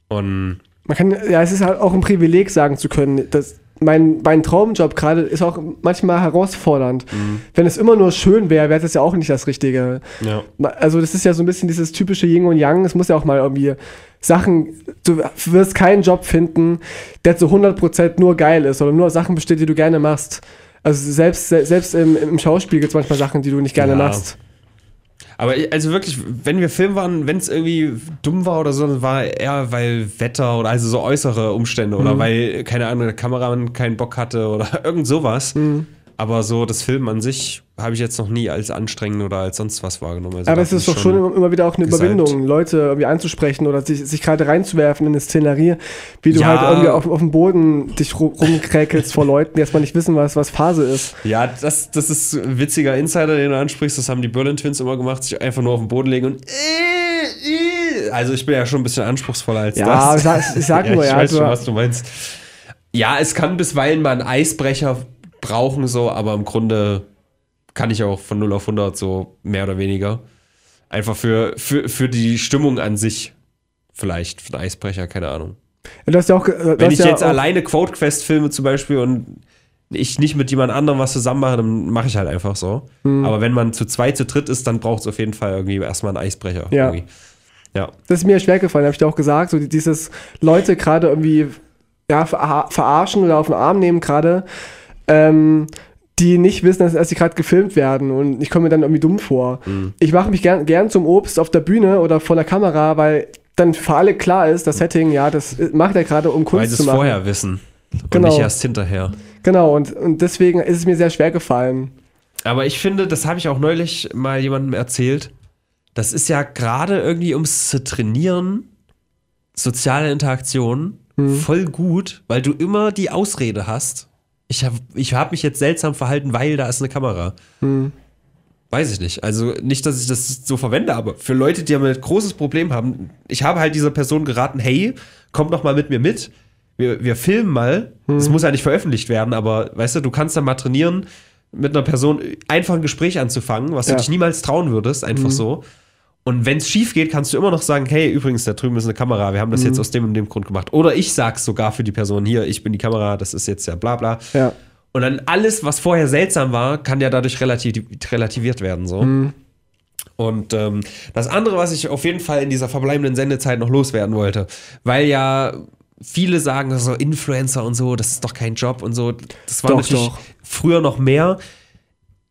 S1: Und
S2: Man kann, ja, es ist halt auch ein Privileg sagen zu können, dass mein, mein Traumjob gerade ist auch manchmal herausfordernd. Wenn es immer nur schön wäre, wäre das ja auch nicht das Richtige.
S1: ja.
S2: Also das ist ja so ein bisschen dieses typische Yin und Yang. Es muss ja auch mal irgendwie Sachen, du wirst keinen Job finden, der zu 100% nur geil ist oder nur Sachen besteht, die du gerne machst. Also selbst, se- selbst im, im Schauspiel gibt es manchmal Sachen, die du nicht gerne
S1: Ja.
S2: machst.
S1: Aber also wirklich, wenn wir Film waren, wenn es irgendwie dumm war oder so, dann war eher weil Wetter oder also so äußere Umstände oder weil, keine Ahnung, der Kameramann keinen Bock hatte oder *laughs* irgend sowas. Aber so das Film an sich habe ich jetzt noch nie als anstrengend oder als sonst was wahrgenommen. Also
S2: Aber es ist doch schon immer, immer wieder auch eine
S1: gesalbt.
S2: Überwindung, Leute irgendwie anzusprechen oder sich, sich gerade reinzuwerfen in eine Szenerie, wie du
S1: Ja.
S2: halt irgendwie auf, auf dem Boden dich ru- rumkräkelst vor Leuten, die erstmal nicht wissen, was, was Phase ist.
S1: Ja, das, das ist ein witziger Insider, den du ansprichst. Das haben die Berlin Twins immer gemacht, sich einfach nur auf den Boden legen und. Also ich bin ja schon ein bisschen anspruchsvoller als
S2: Ja,
S1: das.
S2: ich sag- *laughs* ich sag nur,
S1: ich
S2: ja,
S1: weiß
S2: du-
S1: schon, was du meinst. Ja, es kann bisweilen mal einen Eisbrecher brauchen, so, aber im Grunde kann ich auch von 0 auf 100 so mehr oder weniger. Einfach für, für, für die Stimmung an sich vielleicht, für den Eisbrecher, keine Ahnung.
S2: Ja auch, du
S1: Wenn ich
S2: ja
S1: jetzt alleine Quote Quest filme zum Beispiel und ich nicht mit jemand anderem was zusammen mache, dann mache ich halt einfach so.
S2: Hm.
S1: Aber wenn man zu zweit, zu dritt ist, dann braucht es auf jeden Fall irgendwie erstmal einen Eisbrecher.
S2: Ja.
S1: Irgendwie. Ja.
S2: Das ist mir schwer gefallen, habe ich dir auch gesagt. So dieses Leute gerade irgendwie ja, ver verarschen oder auf den Arm nehmen gerade, ähm, die nicht wissen, dass, dass sie gerade gefilmt werden. Und ich komme mir dann irgendwie dumm vor.
S1: Mhm.
S2: Ich mache mich gern, gern zum Obst auf der Bühne oder vor der Kamera, weil dann für alle klar ist, das Setting, ja, das macht er gerade, um
S1: Weil
S2: Kunst
S1: sie
S2: zu
S1: es
S2: machen.
S1: vorher wissen. Und
S2: Genau.
S1: nicht erst hinterher.
S2: Genau, und, und deswegen ist es mir sehr schwer gefallen.
S1: Aber ich finde, das habe ich auch neulich mal jemandem erzählt. Das ist ja gerade irgendwie, um es zu trainieren, soziale Interaktion,
S2: Mhm.
S1: voll gut, weil du immer die Ausrede hast. Ich habe ich hab mich jetzt seltsam verhalten, weil da ist eine Kamera.
S2: Mhm.
S1: Weiß ich nicht. Also nicht, dass ich das so verwende, aber für Leute, die damit ein großes Problem haben, ich habe halt dieser Person geraten, hey, komm doch mal mit mir mit. Wir, wir filmen mal. Es muss ja nicht veröffentlicht werden, aber weißt du, du kannst dann mal trainieren, mit einer Person einfach ein Gespräch anzufangen, was
S2: Ja.
S1: du dich niemals trauen würdest, einfach so. Und wenn es schief geht, kannst du immer noch sagen, hey, übrigens, da drüben ist eine Kamera, wir haben das jetzt aus dem und dem Grund gemacht. Oder ich sag's sogar für die Person hier, ich bin die Kamera, das ist jetzt ja bla bla.
S2: Ja.
S1: Und dann alles, was vorher seltsam war, kann ja dadurch relativ, relativiert werden. So. Und ähm, das andere, was ich auf jeden Fall in dieser verbleibenden Sendezeit noch loswerden wollte, weil ja viele sagen, so Influencer und so, das ist doch kein Job und so. Das war
S2: Doch,
S1: natürlich
S2: doch.
S1: früher noch mehr.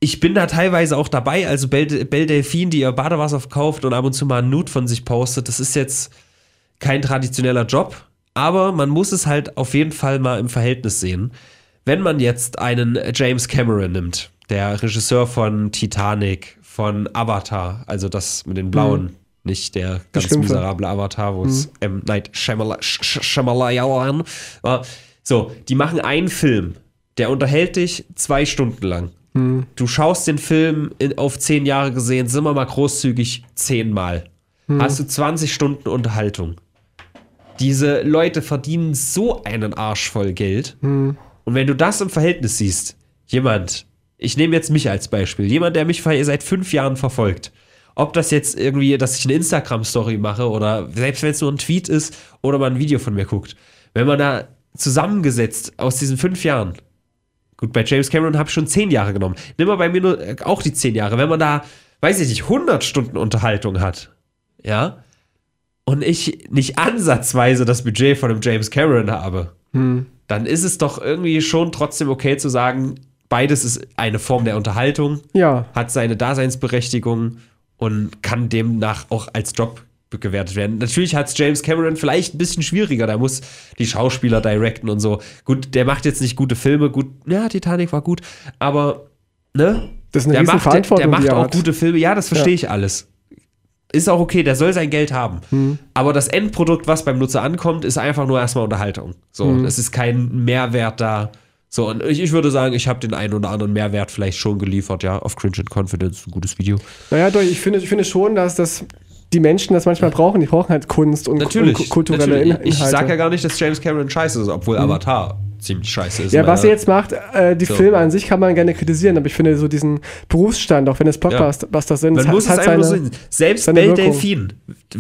S1: Ich bin da teilweise auch dabei, also Belle, Belle Delphine, die ihr Badewasser verkauft und ab und zu mal ein Nude von sich postet, das ist jetzt kein traditioneller Job, aber man muss es halt auf jeden Fall mal im Verhältnis sehen. Wenn man jetzt einen James Cameron nimmt, der Regisseur von Titanic, von Avatar, also das mit den blauen, nicht der ganz miserable Avatar, wo es M. Night Shyamala- Sh- Sh- Shyamalan war. So, die machen einen Film, der unterhält dich zwei Stunden lang. Du schaust den Film in, auf zehn Jahre gesehen, sind wir mal großzügig, zehnmal. Hast du 20 Stunden Unterhaltung. Diese Leute verdienen so einen Arsch voll Geld. Und wenn du das im Verhältnis siehst, jemand, ich nehme jetzt mich als Beispiel, jemand, der mich seit fünf Jahren verfolgt, ob das jetzt irgendwie, dass ich eine Instagram-Story mache oder selbst wenn es nur ein Tweet ist oder man ein Video von mir guckt, wenn man da zusammengesetzt aus diesen fünf Jahren, gut, bei James Cameron habe ich schon zehn Jahre genommen, nimm mal bei mir nur äh, auch die zehn Jahre, wenn man da, weiß ich nicht, 100 Stunden Unterhaltung hat, ja, und ich nicht ansatzweise das Budget von einem James Cameron habe, dann ist es doch irgendwie schon trotzdem okay zu sagen, beides ist eine Form der Unterhaltung,
S2: Ja.
S1: hat seine Daseinsberechtigung und kann demnach auch als Job gewertet werden. Natürlich hat es James Cameron vielleicht ein bisschen schwieriger, da muss die Schauspieler directen und so. Gut, der macht jetzt nicht gute Filme, gut, ja, Titanic war gut, aber ne?
S2: Das ist eine
S1: der macht, der,
S2: Verantwortung,
S1: der
S2: die
S1: macht auch
S2: hat.
S1: gute Filme, ja, das verstehe ich alles. Ist auch okay, der soll sein Geld haben.
S2: Hm.
S1: Aber das Endprodukt, was beim Nutzer ankommt, ist einfach nur erstmal Unterhaltung. So,
S2: Hm.
S1: es ist kein Mehrwert da. So, und ich, ich würde sagen, ich habe den einen oder anderen Mehrwert vielleicht schon geliefert, ja, auf Cringe and Confidence, ein gutes Video.
S2: Naja, doch, ich finde, ich finde schon, dass das die Menschen das manchmal brauchen. Die brauchen halt Kunst und,
S1: Natürlich.
S2: und kulturelle
S1: natürlich.
S2: In Inhalte.
S1: Ich sage ja gar nicht, dass James Cameron scheiße ist, obwohl
S2: Mhm.
S1: Avatar ziemlich scheiße ist.
S2: Ja, was er jetzt macht, äh, die
S1: So.
S2: Filme an sich kann man gerne kritisieren, aber ich finde so diesen Berufsstand, auch wenn es Blockbuster sind,
S1: Man
S2: das
S1: muss es einfach nur
S2: seine,
S1: sehen. Selbst Belle. Delphine.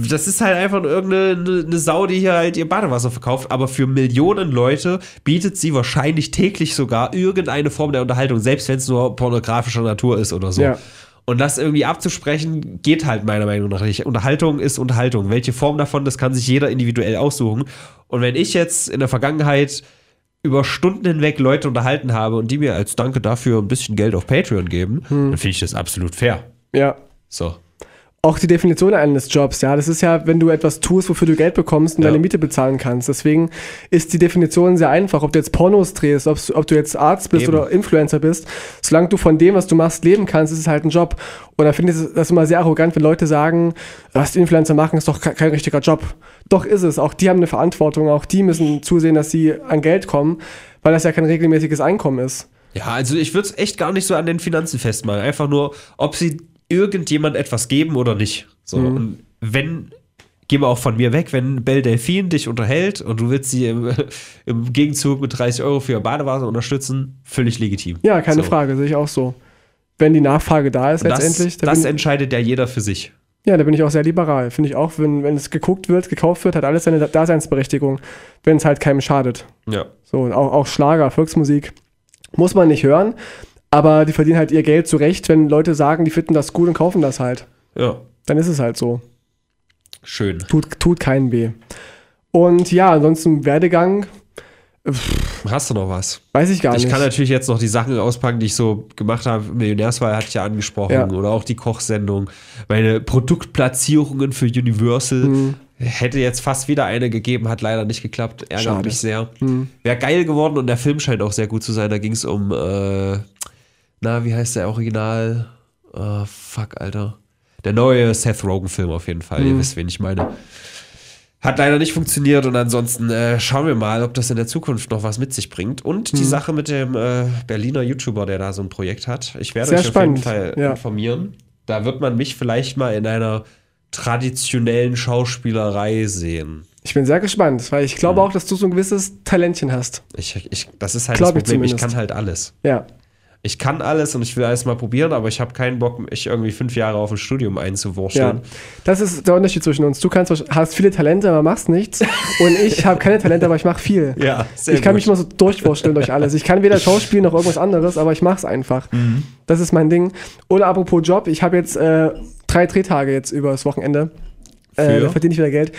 S1: Das ist halt einfach nur irgendeine eine, eine Sau, die hier halt ihr Badewasser verkauft. Aber für Millionen Leute bietet sie wahrscheinlich täglich sogar irgendeine Form der Unterhaltung, selbst wenn es nur pornografischer Natur ist oder so.
S2: Ja.
S1: Und das irgendwie abzusprechen, geht halt meiner Meinung nach nicht. Unterhaltung ist Unterhaltung. Welche Form davon, das kann sich jeder individuell aussuchen. Und wenn ich jetzt in der Vergangenheit über Stunden hinweg Leute unterhalten habe und die mir als Danke dafür ein bisschen Geld auf Patreon geben,
S2: Hm.
S1: dann finde ich das absolut fair.
S2: ja.
S1: So.
S2: Auch die Definition eines Jobs, ja, das ist ja, wenn du etwas tust, wofür du Geld bekommst und
S1: Ja.
S2: deine Miete bezahlen kannst. Deswegen ist die Definition sehr einfach. Ob du jetzt Pornos drehst, ob, du jetzt Arzt bist
S1: Eben.
S2: oder Influencer bist, solange du von dem, was du machst, leben kannst, ist es halt ein Job. Und da finde ich das immer sehr arrogant, wenn Leute sagen, was die Influencer machen, ist doch ke- kein richtiger Job. Doch ist es. Auch die haben eine Verantwortung, auch die müssen zusehen, dass sie an Geld kommen, weil das ja kein regelmäßiges Einkommen ist.
S1: Ja, also ich würde es echt gar nicht so an den Finanzen festmachen. Einfach nur, ob sie irgendjemand etwas geben oder nicht. So,
S2: Mhm.
S1: und wenn, geh mal auch von mir weg, wenn Belle Delphine dich unterhält und du willst sie im, *laughs* im Gegenzug mit 30 Euro für ihr Badewasser unterstützen, völlig legitim.
S2: Ja, keine
S1: so.
S2: Frage, sehe ich auch so. Wenn die Nachfrage da ist
S1: Und das,
S2: letztendlich,
S1: das
S2: bin,
S1: entscheidet ja jeder für sich.
S2: ja, da bin ich auch sehr liberal. Finde ich auch, wenn, wenn es geguckt wird, gekauft wird, hat alles seine Daseinsberechtigung, wenn es halt keinem schadet.
S1: Ja.
S2: So, und auch, auch Schlager, Volksmusik muss man nicht hören, aber die verdienen halt ihr Geld zurecht, wenn Leute sagen, die finden das gut und kaufen das halt.
S1: Ja.
S2: Dann ist es halt so.
S1: Schön.
S2: Tut, tut keinen weh. Und ja, ansonsten Werdegang,
S1: Hast du noch was?
S2: weiß ich gar
S1: Ich
S2: nicht.
S1: kann natürlich jetzt noch die Sachen auspacken, die ich so gemacht habe. Millionärswahl hatte ich ja angesprochen.
S2: Ja.
S1: Oder auch die Kochsendung. Meine Produktplatzierungen für Universal.
S2: Hm.
S1: Hätte jetzt fast wieder eine gegeben, hat leider nicht geklappt. Ärgert
S2: Schade.
S1: mich sehr.
S2: Hm.
S1: Wäre geil geworden und der Film scheint auch sehr gut zu sein. Da ging es um, äh, na, wie heißt der Original? Oh, fuck, Alter. Der neue Seth Rogen-Film auf jeden Fall.
S2: Hm.
S1: Ihr wisst, wen ich meine. Hat leider nicht funktioniert und ansonsten äh, schauen wir mal, ob das in der Zukunft noch was mit sich bringt. Und die Sache mit dem äh, Berliner YouTuber, der da so ein Projekt hat. Ich werde
S2: Sehr
S1: euch
S2: spannend,
S1: auf jeden Fall
S2: ja.
S1: informieren. Da wird man mich vielleicht mal in einer traditionellen Schauspielerei sehen.
S2: Ich bin sehr gespannt, weil ich glaube
S1: Hm.
S2: auch, dass du so ein gewisses Talentchen hast.
S1: Ich, ich, das ist halt
S2: Glaub
S1: das
S2: ich
S1: Problem. Ich,
S2: zumindest.
S1: kann halt alles.
S2: Ja.
S1: Ich kann alles und ich will alles mal probieren, aber ich habe keinen Bock, mich irgendwie fünf Jahre auf ein Studium
S2: Ja,
S1: einzuwurschteln.
S2: das ist der Unterschied zwischen uns. Du kannst, hast viele Talente, aber machst nichts. Und ich habe keine Talente, aber ich mache viel. *laughs*
S1: Ja, sehr
S2: ich kann
S1: gut.
S2: mich immer so durchwurschteln durch alles. Ich kann weder Schauspiel noch irgendwas anderes, aber ich mache es einfach.
S1: Mhm.
S2: Das ist mein Ding. Oder apropos Job, ich habe jetzt äh, drei Drehtage jetzt übers Wochenende. Äh, da verdiene ich wieder Geld.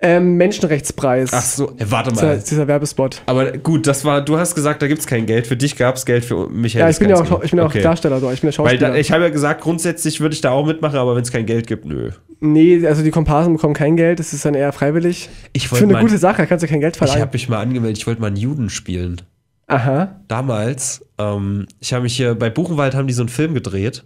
S2: Ähm, Menschenrechtspreis.
S1: Ach so, äh, warte
S2: dieser,
S1: mal.
S2: dieser Werbespot.
S1: Aber gut, das war, du hast gesagt, da gibt es kein Geld. Für dich gab es Geld, für mich
S2: Ja,
S1: hätte
S2: ich bin ja auch, ich bin ja auch. Darsteller. Ich bin
S1: Weil
S2: Schauspieler.
S1: da, ich habe ja gesagt, grundsätzlich würde ich da auch mitmachen, aber wenn es kein Geld gibt, nö.
S2: nee, also die Komparsen bekommen kein Geld. Das ist dann eher freiwillig.
S1: Ich
S2: Für eine gute Sache kannst du kein Geld
S1: ich
S2: verlangen.
S1: habe mich mal angemeldet, ich wollte mal einen Juden spielen.
S2: Aha.
S1: Damals, ähm, ich habe mich hier, bei Buchenwald haben die so einen Film gedreht.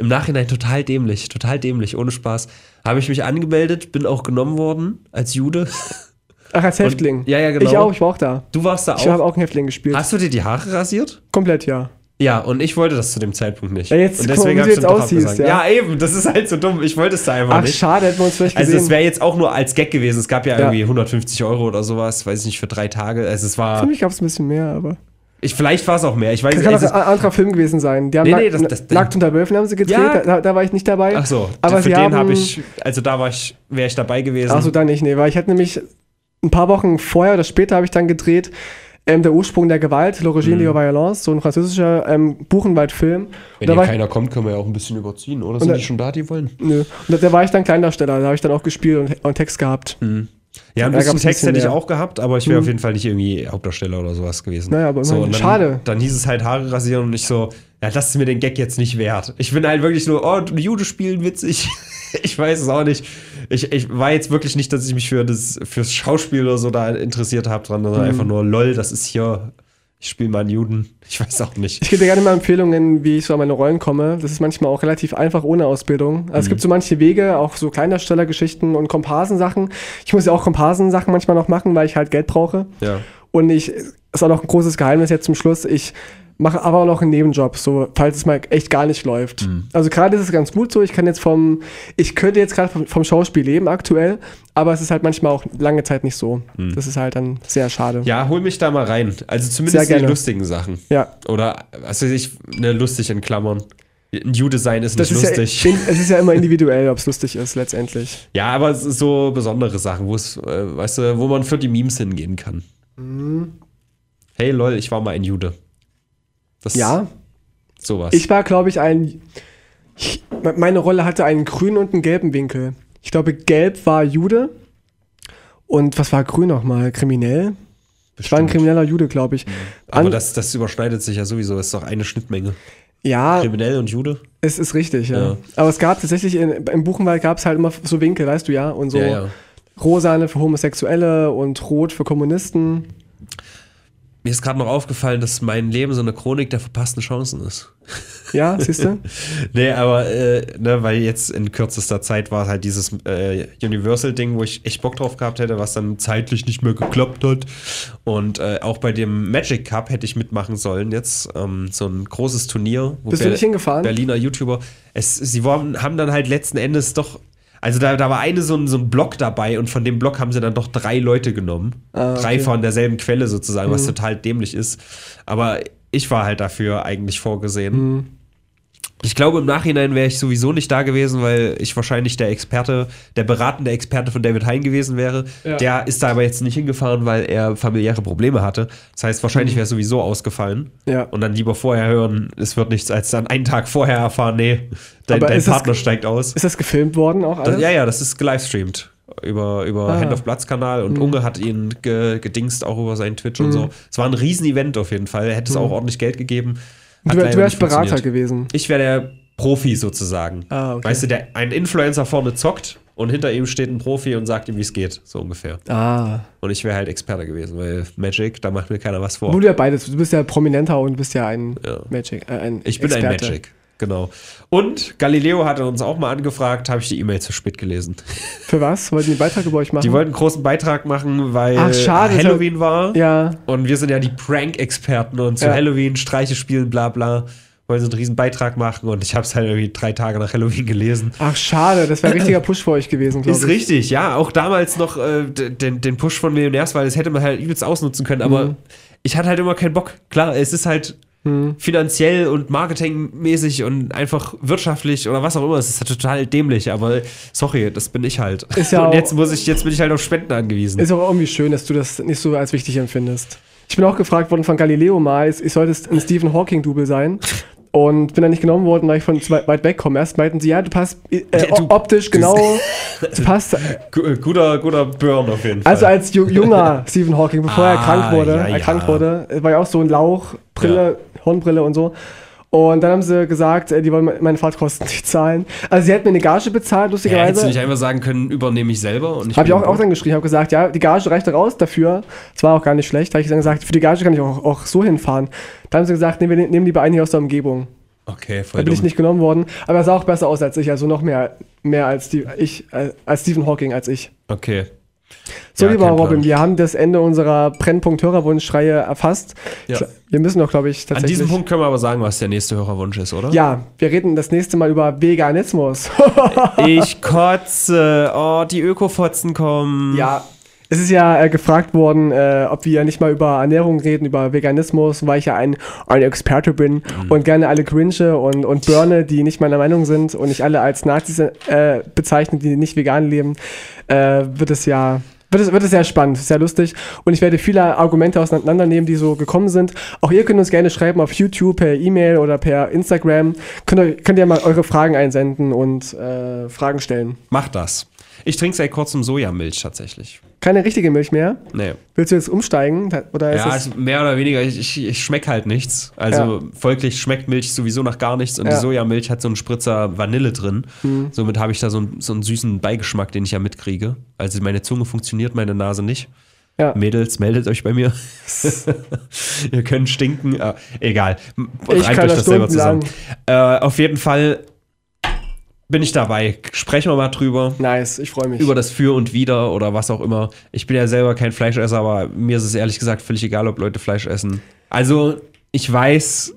S1: Im Nachhinein total dämlich, total dämlich, ohne Spaß. Habe ich mich angemeldet, bin auch genommen worden als Jude. *laughs*
S2: Ach, als Häftling.
S1: ja, ja, genau.
S2: Ich auch, ich war auch da.
S1: Du warst da
S2: Ich habe
S1: auch.
S2: auch einen Häftling gespielt.
S1: Hast du dir die Haare rasiert?
S2: Komplett, ja.
S1: Ja, und ich wollte das zu dem Zeitpunkt nicht.
S2: Ja, jetzt
S1: und
S2: guck mal, wie
S1: hab
S2: du
S1: ich
S2: jetzt aussiehst, ja.
S1: Ja. eben, das ist halt so dumm. Ich wollte es da einfach
S2: Ach,
S1: nicht.
S2: schade, hätten wir uns vielleicht
S1: Also
S2: gesehen.
S1: es wäre jetzt auch nur als Gag gewesen. Es gab ja,
S2: Ja.
S1: irgendwie 150 Euro oder sowas, weiß ich nicht, für drei Tage. Also es
S2: Für
S1: war,
S2: mich gab es ein bisschen mehr, aber.
S1: Ich, vielleicht war es auch mehr. Ich weiß
S2: Das kann auch ein anderer Film gewesen sein. Die haben
S1: Nee, nee, das- das-
S2: Nackt unter Wölfen haben sie gedreht,
S1: Ja.
S2: da, da war ich nicht dabei.
S1: Ach so,
S2: Aber
S1: für den habe ich, also da war ich, wäre ich dabei gewesen.
S2: Achso, dann nicht, nee, weil ich hatte nämlich ein paar Wochen vorher oder später habe ich dann gedreht, ähm, Der Ursprung der Gewalt, L'Origine de la Violence, so ein französischer ähm, Buchenwald-Film.
S1: Wenn
S2: da
S1: hier
S2: war ich,
S1: keiner kommt, können wir ja auch ein bisschen überziehen, oder? Sind
S2: da-
S1: die schon da, die wollen?
S2: nö. Und da, da war ich dann Kleindarsteller, da habe ich dann auch gespielt und, und Text gehabt.
S1: Ja, ein bisschen Text hätte ich auch gehabt, aber ich wäre
S2: Mhm.
S1: auf jeden Fall nicht irgendwie Hauptdarsteller oder sowas gewesen.
S2: Naja, aber
S1: so,
S2: immerhin.
S1: und dann,
S2: Schade.
S1: Dann hieß es halt Haare rasieren und ich so, ja, das ist mir den Gag jetzt nicht wert. Ich bin halt wirklich nur, oh, Jude spielen witzig. *laughs* ich weiß es auch nicht. Ich, ich war jetzt wirklich nicht, dass ich mich für das fürs Schauspiel oder so da interessiert habe dran, sondern
S2: Mhm.
S1: einfach nur, lol, das ist hier, ich spiele mal einen Juden. Ich weiß auch nicht.
S2: Ich gebe dir gerne mal Empfehlungen, wie ich so an meine Rollen komme. Das ist manchmal auch relativ einfach ohne Ausbildung. Also es
S1: Mhm.
S2: gibt so manche Wege, auch so Kleindarstellergeschichten und Komparsensachen. Ich muss ja auch Komparsensachen manchmal noch machen, weil ich halt Geld brauche.
S1: Ja.
S2: Und ich, ist auch noch ein großes Geheimnis jetzt zum Schluss, ich mache aber auch noch einen Nebenjob, so falls es mal echt gar nicht läuft.
S1: Mhm.
S2: Also gerade ist es ganz gut so. Ich kann jetzt vom, ich könnte jetzt gerade vom, vom Schauspiel leben aktuell, aber es ist halt manchmal auch lange Zeit nicht so. Das ist halt dann sehr schade.
S1: Mhm. Ja, hol mich da mal rein. Also zumindest die lustigen Sachen.
S2: Ja.
S1: Oder, weiß ich, ne, lustig in Klammern. Ein Jude sein ist
S2: Das
S1: nicht
S2: ist
S1: lustig.
S2: ja, es ist ja immer *laughs* individuell, ob es lustig ist letztendlich.
S1: Ja, aber es ist so besondere Sachen, wo es, äh, weißt du, wo man für die Memes hingehen kann.
S2: Mhm.
S1: Hey lol, ich war mal ein Jude. Das
S2: Ja,
S1: sowas.
S2: ich war, glaube ich, ein. Ich, meine Rolle hatte einen grünen und einen gelben Winkel. Ich glaube, gelb war Jude. Und was war grün nochmal? Kriminell? Ich war ein
S1: Bestimmt.
S2: krimineller Jude, glaube ich.
S1: aber
S2: An-
S1: das, das überschneidet sich ja sowieso, ist doch eine Schnittmenge.
S2: Ja,
S1: Kriminell und Jude?
S2: es ist richtig, ja.
S1: Ja.
S2: Aber es gab tatsächlich, in, im Buchenwald gab es halt immer so Winkel, weißt du ja, und so
S1: Ja, ja.
S2: rosane für Homosexuelle und rot für Kommunisten.
S1: Mir ist gerade noch aufgefallen, dass mein Leben so eine Chronik der verpassten Chancen ist.
S2: Ja, siehst du? *laughs*
S1: Nee, aber, äh, ne, weil jetzt in kürzester Zeit war halt dieses äh, Universal-Ding, wo ich echt Bock drauf gehabt hätte, was dann zeitlich nicht mehr geklappt hat. Und äh, auch bei dem Magic Cup hätte ich mitmachen sollen jetzt. Ähm, so ein großes Turnier. Wo
S2: Bist du nicht hingefahren?
S1: Berliner YouTuber. Es, sie waren, haben dann halt letzten Endes doch. Also da, da war eine so ein, so ein Block dabei und von dem Block haben sie dann doch drei Leute genommen.
S2: Ah,
S1: Drei
S2: okay. Mhm.
S1: von derselben Quelle sozusagen, was total dämlich ist. Aber ich war halt dafür eigentlich vorgesehen.
S2: Mhm.
S1: Ich glaube, im Nachhinein wäre ich sowieso nicht da gewesen, weil ich wahrscheinlich der Experte, der beratende Experte von David Hein gewesen wäre.
S2: Ja.
S1: Der ist da aber jetzt nicht hingefahren, weil er familiäre Probleme hatte. Das heißt, wahrscheinlich
S2: Mhm.
S1: wäre es sowieso ausgefallen.
S2: Ja.
S1: Und dann lieber vorher hören, es wird nichts, als dann einen Tag vorher erfahren, nee, dein, dein Partner steigt aus.
S2: Ist das gefilmt worden auch alles?
S1: Das, ja, ja, das ist gelivestreamt. Über, über
S2: Ah.
S1: Hand of Bloods Kanal und Unge hat ihn ge, gedingst auch über seinen Twitch und so. Es war ein Riesen-Event auf jeden Fall. Er hätte es auch ordentlich Geld gegeben.
S2: Du, wär- du wärst Berater gewesen.
S1: Ich wäre der Profi sozusagen.
S2: Ah, okay.
S1: Weißt du, der, ein Influencer vorne zockt und hinter ihm steht ein Profi und sagt ihm, wie es geht, so ungefähr.
S2: Ah.
S1: Und ich wäre halt Experte gewesen, weil Magic, da macht mir keiner was vor.
S2: Du ja beides. Du bist ja prominenter und bist ja ein
S1: Ja.
S2: Magic. Äh, ein
S1: Ich bin ein
S2: Experte.
S1: Magic, genau. Und Galileo hatte uns auch mal angefragt, habe ich die E-Mail zu spät gelesen.
S2: Für was? Wollten die Beiträge über euch machen?
S1: Die wollten einen großen Beitrag machen, weil
S2: Ach, schade,
S1: Halloween war.
S2: ja.
S1: Und wir sind ja die Prank-Experten und zu
S2: Ja.
S1: Halloween Streiche spielen, bla bla. Wollen so einen riesen Beitrag machen und ich habe es halt irgendwie drei Tage nach Halloween gelesen.
S2: Ach, schade. Das wäre *clears throat* ein richtiger Push für euch gewesen, glaube
S1: Ist
S2: ich.
S1: richtig, ja. Auch damals noch äh, den, den Push von Millionärswahl, das hätte man halt übelst ausnutzen können, aber
S2: Mhm.
S1: ich hatte halt immer keinen Bock. Klar, es ist halt
S2: Mhm.
S1: finanziell und marketingmäßig und einfach wirtschaftlich oder was auch immer. Es ist total dämlich, aber sorry, das bin ich halt.
S2: Ist ja *laughs*
S1: und jetzt muss ich, jetzt bin ich halt auf Spenden angewiesen.
S2: Ist auch irgendwie schön, dass du das nicht so als wichtig empfindest. Ich bin auch gefragt worden von Galileo mal, ich sollte ein Stephen Hawking-Double sein. Und bin dann nicht genommen worden, weil ich von zu weit weg komme. Erst meinten sie, ja, du passt äh,
S1: Du-
S2: optisch genau, *laughs* du passt.
S1: Äh, Guter, guter Burn auf jeden Fall.
S2: Also als ju junger *laughs* Stephen Hawking, bevor er
S1: Ah,
S2: krank wurde,
S1: ja,
S2: erkrankt
S1: ja.
S2: wurde, war ja auch so ein Lauch, Brille, Hornbrille und so. Und dann haben sie gesagt, äh, die wollen me- meine Fahrtkosten *laughs* nicht zahlen. Also sie hätten mir eine Gage bezahlt,
S1: ja, hättest du
S2: lustigerweise.
S1: nicht einfach sagen können, übernehme ich selber? und
S2: Habe ich auch,
S1: bin
S2: auch dann geschrieben, habe gesagt, ja, die Gage reicht raus dafür. Das war auch gar nicht schlecht. Habe ich dann gesagt, für die Gage kann ich auch, auch so hinfahren. Dann haben sie gesagt, nee, wir ne- nehmen lieber einen hier aus der Umgebung.
S1: Okay,
S2: Da
S1: voll
S2: bin ich
S1: dumm.
S2: nicht genommen worden. Aber er sah auch besser aus als ich, also noch mehr, mehr als, die, ich, äh, als Stephen Hawking als ich.
S1: Okay.
S2: So,
S1: Ja,
S2: lieber
S1: kein Plan.
S2: Robin, wir haben das Ende unserer Brennpunkt-Hörerwunschreihe erfasst.
S1: Ja.
S2: Wir müssen doch, glaube ich,
S1: An
S2: tatsächlich.
S1: diesem Punkt können wir aber sagen, was der nächste Hörerwunsch ist, oder?
S2: Ja, wir reden das nächste Mal über Veganismus. *laughs*
S1: Ich *laughs* kotze. Oh, die Ökofotzen kommen.
S2: Ja. Es ist ja äh, gefragt worden, äh, ob wir nicht mal über Ernährung reden, über Veganismus, weil ich ja ein, ein Experte bin
S1: Mhm.
S2: und gerne alle Grinche und, und Burne, die nicht meiner Meinung sind und nicht alle als Nazis äh, bezeichnen, die nicht vegan leben, äh, wird es ja. Wird es, wird es sehr spannend, sehr lustig. Und ich werde viele Argumente auseinandernehmen, die so gekommen sind. Auch ihr könnt uns gerne schreiben auf YouTube, per E-Mail oder per Instagram. Könnt ihr, könnt ihr mal eure Fragen einsenden und äh, Fragen stellen.
S1: Mach das. Ich trinke seit kurzem Sojamilch tatsächlich.
S2: Keine richtige Milch mehr.
S1: Nee.
S2: Willst du jetzt umsteigen? Oder ist
S1: Ja,
S2: es
S1: mehr oder weniger, ich, ich, ich schmeck halt nichts. Also
S2: Ja.
S1: folglich schmeckt Milch sowieso nach gar nichts und
S2: Ja. Mhm.
S1: die Sojamilch hat so einen Spritzer Vanille drin. Somit habe ich da so einen, so einen süßen Beigeschmack, den ich ja mitkriege. Also meine Zunge funktioniert, meine Nase nicht.
S2: Ja.
S1: Mädels, meldet euch bei mir. *laughs* Ihr könnt stinken. Äh, egal.
S2: Kann
S1: euch
S2: das stundenlang.
S1: Äh, auf jeden Fall bin ich dabei. Sprechen wir mal drüber.
S2: Nice, ich freue mich.
S1: Über das Für und Wider oder was auch immer. Ich bin ja selber kein Fleischesser, aber mir ist es ehrlich gesagt völlig egal, ob Leute Fleisch essen. Also, ich weiß,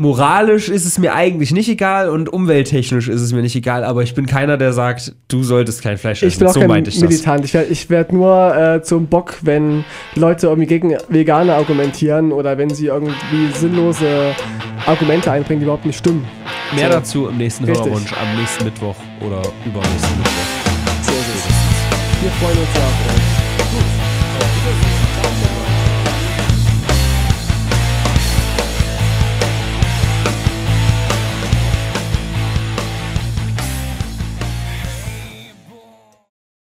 S1: moralisch ist es mir eigentlich nicht egal und umwelttechnisch ist es mir nicht egal, aber ich bin keiner, der sagt, du solltest kein Fleisch essen.
S2: Ich bin auch
S1: so
S2: kein
S1: meinte ich das.
S2: Militant. Ich werde werd nur äh, zum Bock, wenn Leute irgendwie gegen Veganer argumentieren oder wenn sie irgendwie sinnlose Argumente einbringen, die überhaupt nicht stimmen.
S1: Mehr
S2: So.
S1: dazu im nächsten
S2: Richtig.
S1: Hörerwunsch am nächsten Mittwoch oder übernächsten Mittwoch.
S2: So ist es. Wir freuen uns ja auf